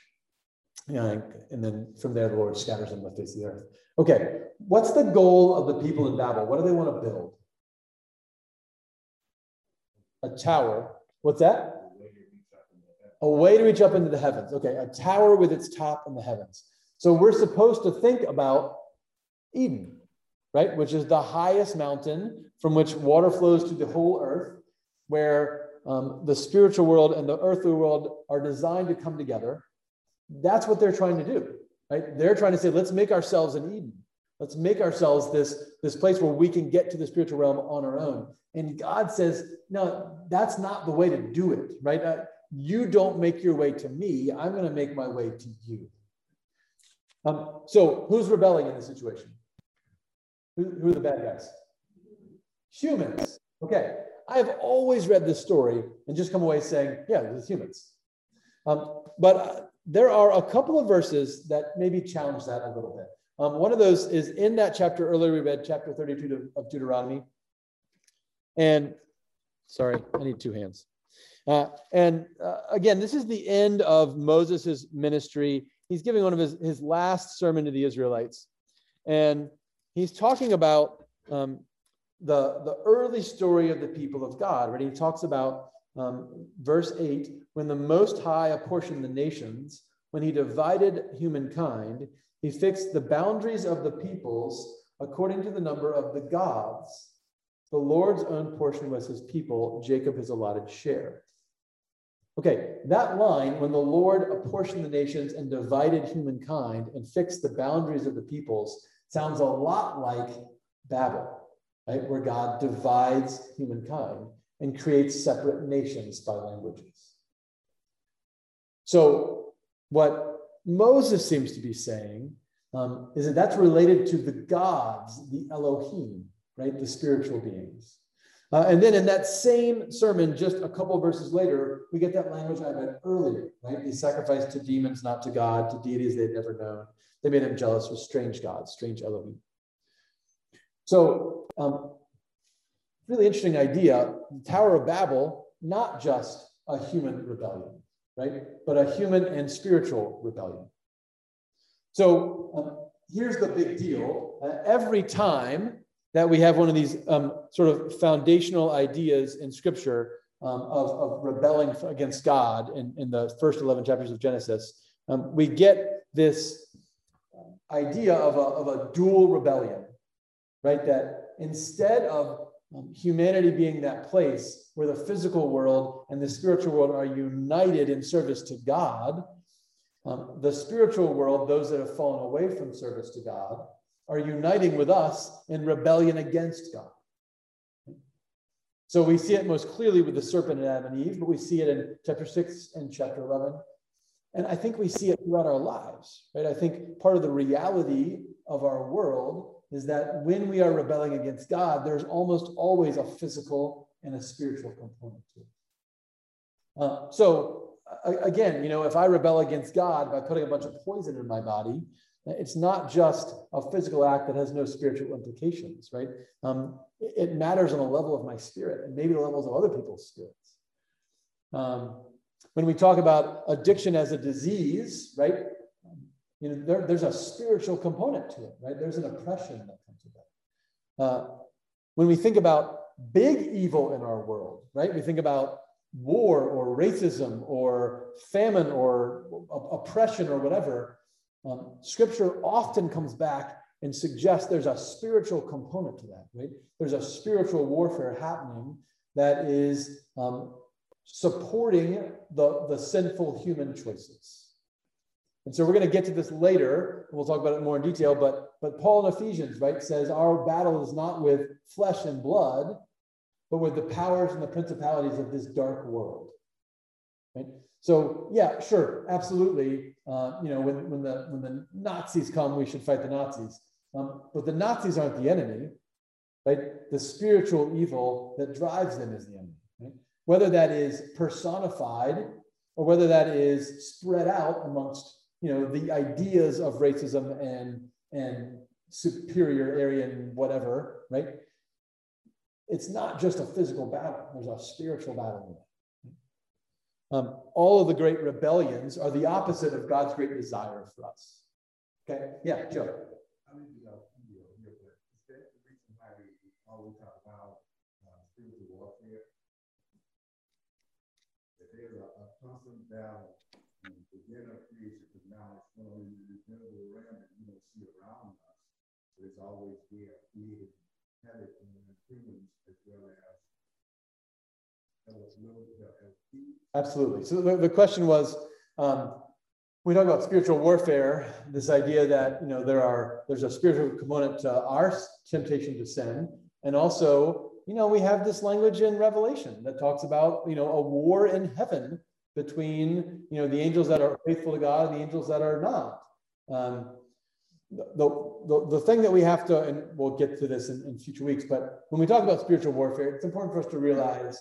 And, then from there, the Lord scatters them the face the earth. Okay, what's the goal of the people in Babel? What do they want to build? A tower. What's that? A way to reach up into the heavens. Okay, a tower with its top in the heavens. So we're supposed to think about Eden, right? Which is the highest mountain from which water flows to the whole earth, where um, the spiritual world and the earthly world are designed to come together. That's what they're trying to do, right? They're trying to say, let's make ourselves an Eden. Let's make ourselves this, this place where we can get to the spiritual realm on our own. And God says, no, that's not the way to do it, right? Uh, you don't make your way to me. I'm going to make my way to you. Um, so who's rebelling in this situation? Who, who are the bad guys? Humans. Okay. I have always read this story and just come away saying, yeah, is humans. Um, but uh, there are a couple of verses that maybe challenge that a little bit. Um, one of those is in that chapter earlier we read, chapter 32 of Deuteronomy. And sorry, I need two hands. Uh, and uh, again, this is the end of Moses' ministry. He's giving one of his, his last sermon to the Israelites. And he's talking about um, the, the early story of the people of God, right? He talks about um, verse 8 when the Most High apportioned the nations, when he divided humankind, he fixed the boundaries of the peoples according to the number of the gods. The Lord's own portion was his people, Jacob his allotted share. Okay, that line, when the Lord apportioned the nations and divided humankind and fixed the boundaries of the peoples, sounds a lot like Babel, right? Where God divides humankind and creates separate nations by languages. So, what Moses seems to be saying um, is that that's related to the gods, the Elohim, right? The spiritual beings. Uh, and then in that same sermon, just a couple verses later, we get that language I read earlier, right? They sacrificed to demons, not to God, to deities they'd never known. They made him jealous with strange gods, strange Elohim. So, um, really interesting idea. The Tower of Babel, not just a human rebellion, right? But a human and spiritual rebellion. So, um, here's the big deal. Uh, every time that we have one of these um, sort of foundational ideas in scripture um, of, of, rebelling against God in, in, the first 11 chapters of Genesis, um, we get this idea of a, of a dual rebellion, right? That instead of um, humanity being that place where the physical world and the spiritual world are united in service to God, um, the spiritual world, those that have fallen away from service to God, are uniting with us in rebellion against God. So we see it most clearly with the serpent and Adam and Eve, but we see it in chapter 6 and chapter 11. And I think we see it throughout our lives, right? I think part of the reality of our world is that when we are rebelling against God, there's almost always a physical and a spiritual component to it. Uh, so again, you know, if I rebel against God by putting a bunch of poison in my body, it's not just a physical act that has no spiritual implications, right? Um, it matters on the level of my spirit and maybe the levels of other people's spirits. Um, when we talk about addiction as a disease, right? You know, there, there's a spiritual component to it, right? There's an oppression that comes with that. Uh, when we think about big evil in our world, right? We think about war or racism or famine or oppression or whatever um, scripture often comes back and suggests there's a spiritual component to that, right? There's a spiritual warfare happening that is um, supporting the, the sinful human choices. And so we're going to get to this later. We'll talk about it more in detail. But but Paul in Ephesians, right, says our battle is not with flesh and blood, but with the powers and the principalities of this dark world. Right? So yeah, sure, absolutely. Uh, you know, when, when the when the Nazis come, we should fight the Nazis. Um, but the Nazis aren't the enemy, right? The spiritual evil that drives them is the enemy. Right? Whether that is personified or whether that is spread out amongst you know the ideas of racism and and superior Aryan whatever, right? It's not just a physical battle. There's a spiritual battle um, all of the great rebellions are the opposite of God's great desire for us. Okay? Yeah, Joe. I mean, you know, here, but is that the reason why we always talk about spiritual warfare? That there's a, a constant battle in the beginning of creation, because now it's no longer the visible realm that you don't see around us, but it's always there, created and humans as well as Absolutely. So the, the question was, um, we talk about spiritual warfare, this idea that you know there are there's a spiritual component to our temptation to sin, and also you know we have this language in Revelation that talks about you know a war in heaven between you know the angels that are faithful to God and the angels that are not. Um, the, the, the thing that we have to, and we'll get to this in, in future weeks, but when we talk about spiritual warfare, it's important for us to realize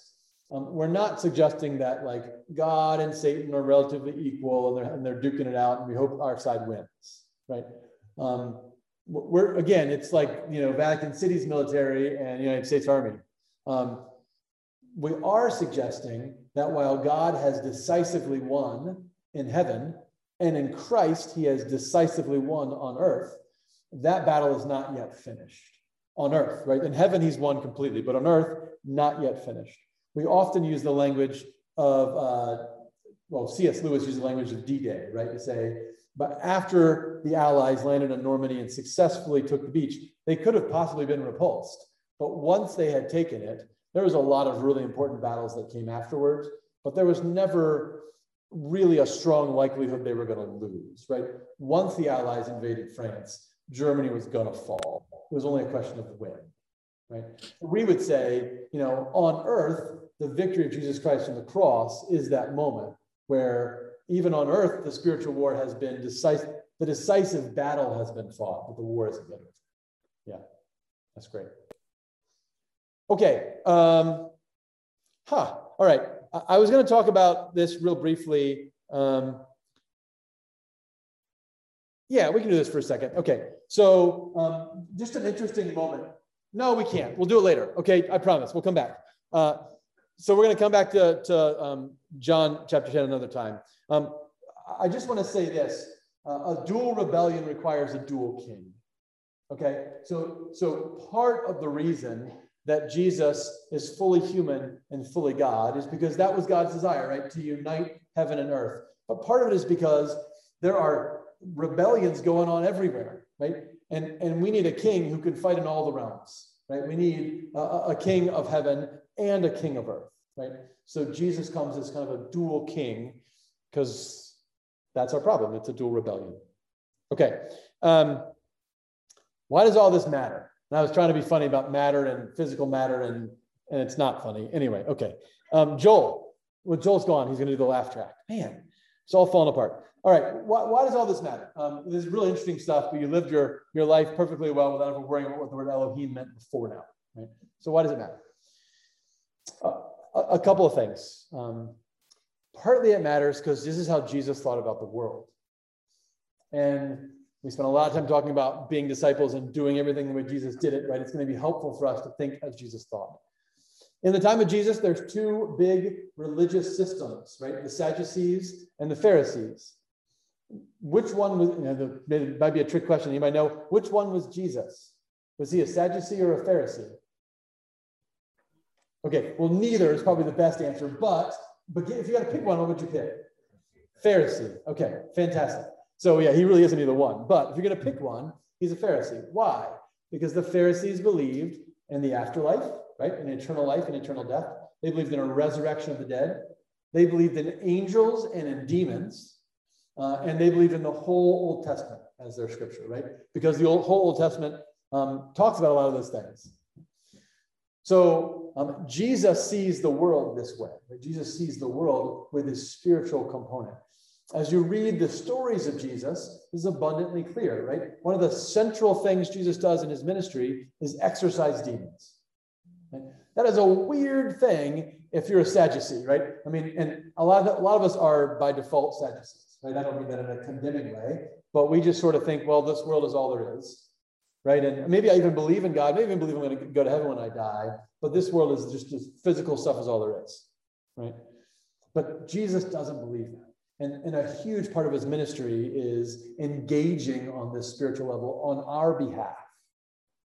um, we're not suggesting that like God and Satan are relatively equal and they're, and they're duking it out and we hope our side wins, right? Um, we're again, it's like you know Vatican City's military and United States Army. Um, we are suggesting that while God has decisively won in heaven and in Christ he has decisively won on earth, that battle is not yet finished on earth, right? In heaven he's won completely, but on earth not yet finished we often use the language of, uh, well, C.S. Lewis used the language of D-Day, right? To say, but after the Allies landed on Normandy and successfully took the beach, they could have possibly been repulsed. But once they had taken it, there was a lot of really important battles that came afterwards, but there was never really a strong likelihood they were going to lose, right? Once the Allies invaded France, Germany was going to fall. It was only a question of when, right? We would say, you know, on earth, the victory of Jesus Christ on the cross is that moment where even on earth, the spiritual war has been decisive, the decisive battle has been fought, but the war isn't over. Yeah, that's great. Okay. Um, huh. All right. I, I was going to talk about this real briefly. Um, yeah, we can do this for a second. Okay. So, um, just an interesting moment. No, we can't. We'll do it later. Okay. I promise. We'll come back. Uh, so we're going to come back to, to um, John chapter 10 another time. Um, I just want to say this uh, a dual rebellion requires a dual king. Okay, so, so part of the reason that Jesus is fully human and fully God is because that was God's desire, right? To unite heaven and earth. But part of it is because there are rebellions going on everywhere, right? And, and we need a king who can fight in all the realms, right? We need a, a king of heaven and a king of earth, right? So Jesus comes as kind of a dual king because that's our problem. It's a dual rebellion. Okay. Um, why does all this matter? And I was trying to be funny about matter and physical matter, and, and it's not funny. Anyway, okay. Um, Joel, well, Joel's gone. He's going to do the laugh track. Man, it's all falling apart. All right. Why, why does all this matter? Um, this is really interesting stuff, but you lived your, your life perfectly well without ever worrying about what the word Elohim meant before now. Right? So, why does it matter? a, a couple of things. Um, partly it matters because this is how Jesus thought about the world. And we spent a lot of time talking about being disciples and doing everything the way Jesus did it, right? It's going to be helpful for us to think as Jesus thought. In the time of Jesus, there's two big religious systems, right? The Sadducees and the Pharisees. Which one was, you know, the, it might be a trick question. You might know which one was Jesus? Was he a Sadducee or a Pharisee? Okay, well, neither is probably the best answer, but but if you got to pick one, what would you pick? Pharisee. Okay, fantastic. So yeah, he really isn't either one. But if you're going to pick one, he's a Pharisee. Why? Because the Pharisees believed in the afterlife, right? In eternal life and eternal death. They believed in a resurrection of the dead. They believed in angels and in demons. Uh, and they believed in the whole Old Testament as their scripture, right? Because the old, whole Old Testament um, talks about a lot of those things. So um, Jesus sees the world this way. Right? Jesus sees the world with his spiritual component. As you read the stories of Jesus, this is abundantly clear, right? One of the central things Jesus does in his ministry is exorcise demons. That is a weird thing if you're a Sadducee, right? I mean, and a lot of a lot of us are by default Sadducees, right? I don't mean that in a condemning way, but we just sort of think, well, this world is all there is, right? And maybe I even believe in God, maybe even believe I'm going to go to heaven when I die, but this world is just, just physical stuff is all there is, right? But Jesus doesn't believe that. And, and a huge part of his ministry is engaging on this spiritual level on our behalf.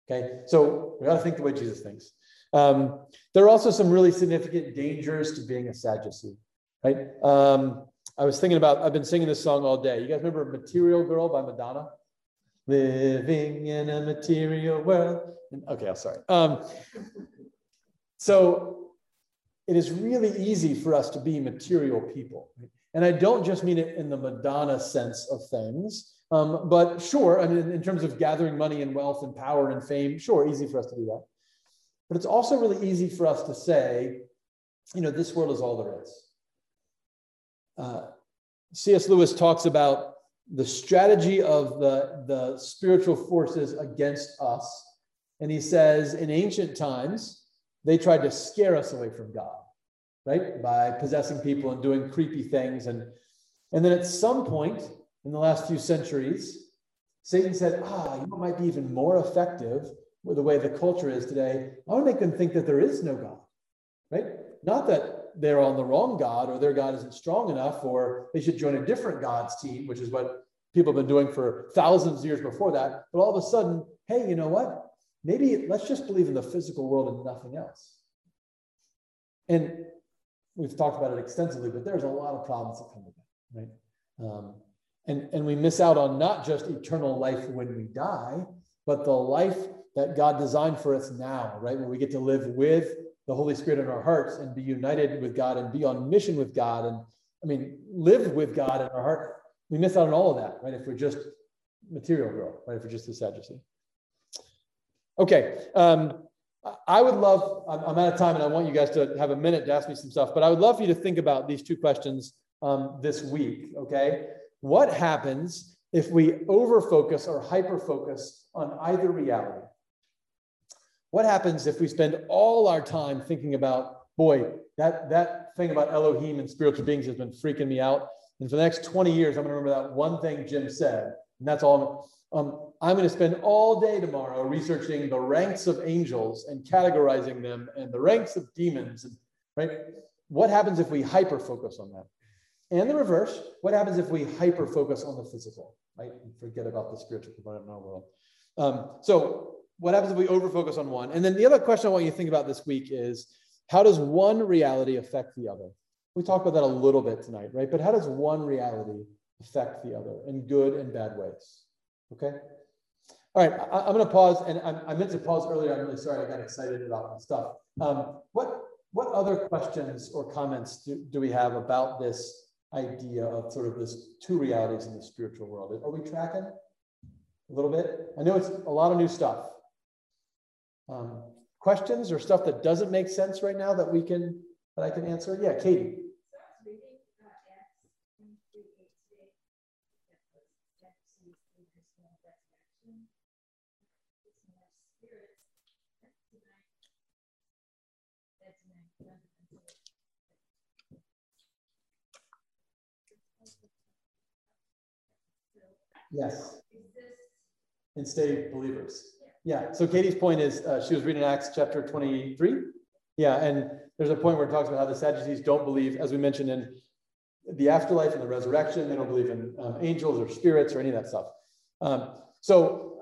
Okay, so we got to think the way Jesus thinks. Um, there are also some really significant dangers to being a Sadducee, right? Um, I was thinking about, I've been singing this song all day. You guys remember Material Girl by Madonna? Living in a material world. Okay, I'm sorry. Um, so it is really easy for us to be material people. And I don't just mean it in the Madonna sense of things, um, but sure, I mean, in terms of gathering money and wealth and power and fame, sure, easy for us to do that. But it's also really easy for us to say, you know, this world is all there is. Uh, C.S. Lewis talks about the strategy of the, the spiritual forces against us. And he says, in ancient times, they tried to scare us away from God, right? By possessing people and doing creepy things. And, and then at some point in the last few centuries, Satan said, ah, you know, might be even more effective the way the culture is today, I want to make them think that there is no God, right? Not that they're on the wrong God or their God isn't strong enough or they should join a different God's team, which is what people have been doing for thousands of years before that. But all of a sudden, hey, you know what? Maybe let's just believe in the physical world and nothing else. And we've talked about it extensively, but there's a lot of problems that come with that, right? Um, and, and we miss out on not just eternal life when we die, but the life that God designed for us now, right? Where we get to live with the Holy Spirit in our hearts and be united with God and be on mission with God. And I mean, live with God in our heart. We miss out on all of that, right? If we're just material girl, right? If we're just a Sadducee. Okay. Um, I would love, I'm out of time and I want you guys to have a minute to ask me some stuff, but I would love for you to think about these two questions um, this week, okay? What happens if we over focus or hyper focus on either reality? What happens if we spend all our time thinking about, boy, that, that thing about Elohim and spiritual beings has been freaking me out. And for the next 20 years, I'm going to remember that one thing Jim said. And that's all. Um, I'm going to spend all day tomorrow researching the ranks of angels and categorizing them and the ranks of demons. And, right? What happens if we hyper focus on that? And the reverse, what happens if we hyper focus on the physical, right? And forget about the spiritual component in our world. Um, so what happens if we overfocus on one? And then the other question I want you to think about this week is how does one reality affect the other? We talked about that a little bit tonight, right? But how does one reality affect the other in good and bad ways? Okay. All right, I, am going to pause, and I, I, meant to pause earlier. I'm really sorry, I got excited about stuff. Um, what what other questions or comments do, do we have about this idea of sort of this two realities in the spiritual world? Are we tracking a little bit? I know it's a lot of new stuff. Um, questions or stuff that doesn't make sense right now that we can that I can answer? Yeah, Katie. Yes. And stay believers. Yeah. So Katie's point is uh, she was reading Acts chapter 23. Yeah. And there's a point where it talks about how the Sadducees don't believe, as we mentioned, in the afterlife and the resurrection. They don't believe in um, angels or spirits or any of that stuff. Um, so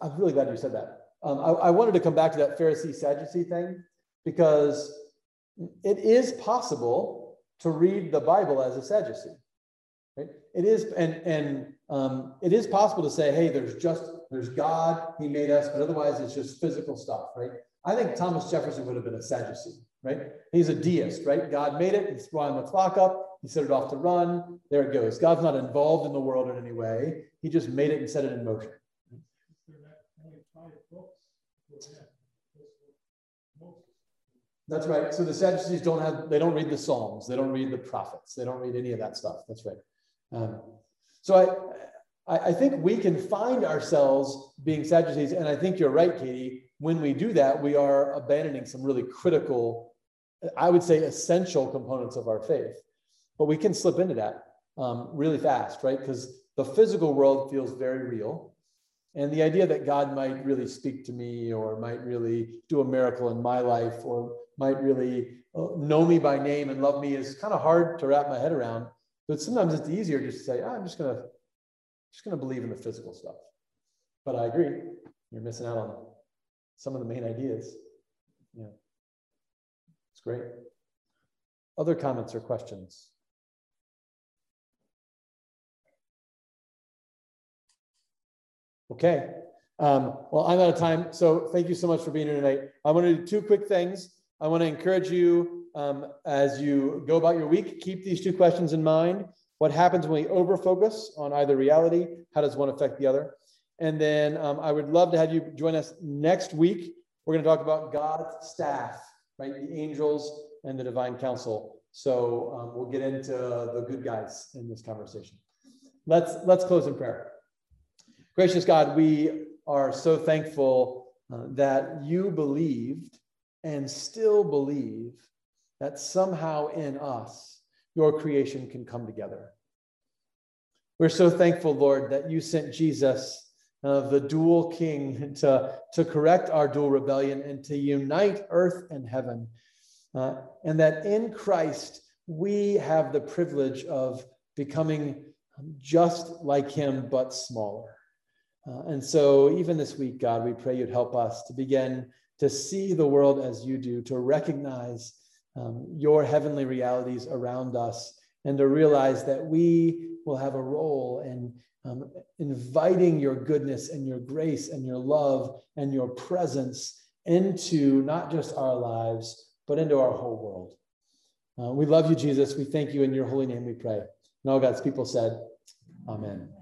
I'm really glad you said that. Um, I, I wanted to come back to that Pharisee Sadducee thing because it is possible to read the Bible as a Sadducee. Right? It is, and and um, it is possible to say, hey, there's just there's God, He made us, but otherwise it's just physical stuff, right? I think Thomas Jefferson would have been a Sadducee, right? He's a deist, right? God made it, he's throwing the clock up, He set it off to run. There it goes. God's not involved in the world in any way. He just made it and set it in motion. That's right. So the Sadducees don't have, they don't read the Psalms. They don't read the prophets. They don't read any of that stuff. That's right. Um, so I, I, I think we can find ourselves being Sadducees. And I think you're right, Katie. When we do that, we are abandoning some really critical, I would say essential components of our faith. But we can slip into that um, really fast, right? Because the physical world feels very real. And the idea that God might really speak to me or might really do a miracle in my life or might really uh, know me by name and love me is kind of hard to wrap my head around. But sometimes it's easier just to say, oh, I'm just gonna just gonna believe in the physical stuff. But I agree, you're missing out on some of the main ideas. Yeah, it's great. Other comments or questions? Okay. Um, well, I'm out of time. So thank you so much for being here tonight. I want to do two quick things. I want to encourage you um, as you go about your week, keep these two questions in mind. What happens when we overfocus on either reality? How does one affect the other? And then um, I would love to have you join us next week. We're going to talk about God's staff, right? The angels and the divine council. So um, we'll get into the good guys in this conversation. Let's let's close in prayer. Gracious God, we are so thankful uh, that you believed and still believe that somehow in us, your creation can come together. We're so thankful, Lord, that you sent Jesus, uh, the dual king, to, to correct our dual rebellion and to unite earth and heaven. Uh, and that in Christ, we have the privilege of becoming just like him, but smaller. Uh, and so, even this week, God, we pray you'd help us to begin to see the world as you do, to recognize um, your heavenly realities around us, and to realize that we will have a role in um, inviting your goodness and your grace and your love and your presence into not just our lives, but into our whole world. Uh, we love you, Jesus. We thank you in your holy name, we pray. And all God's people said, Amen.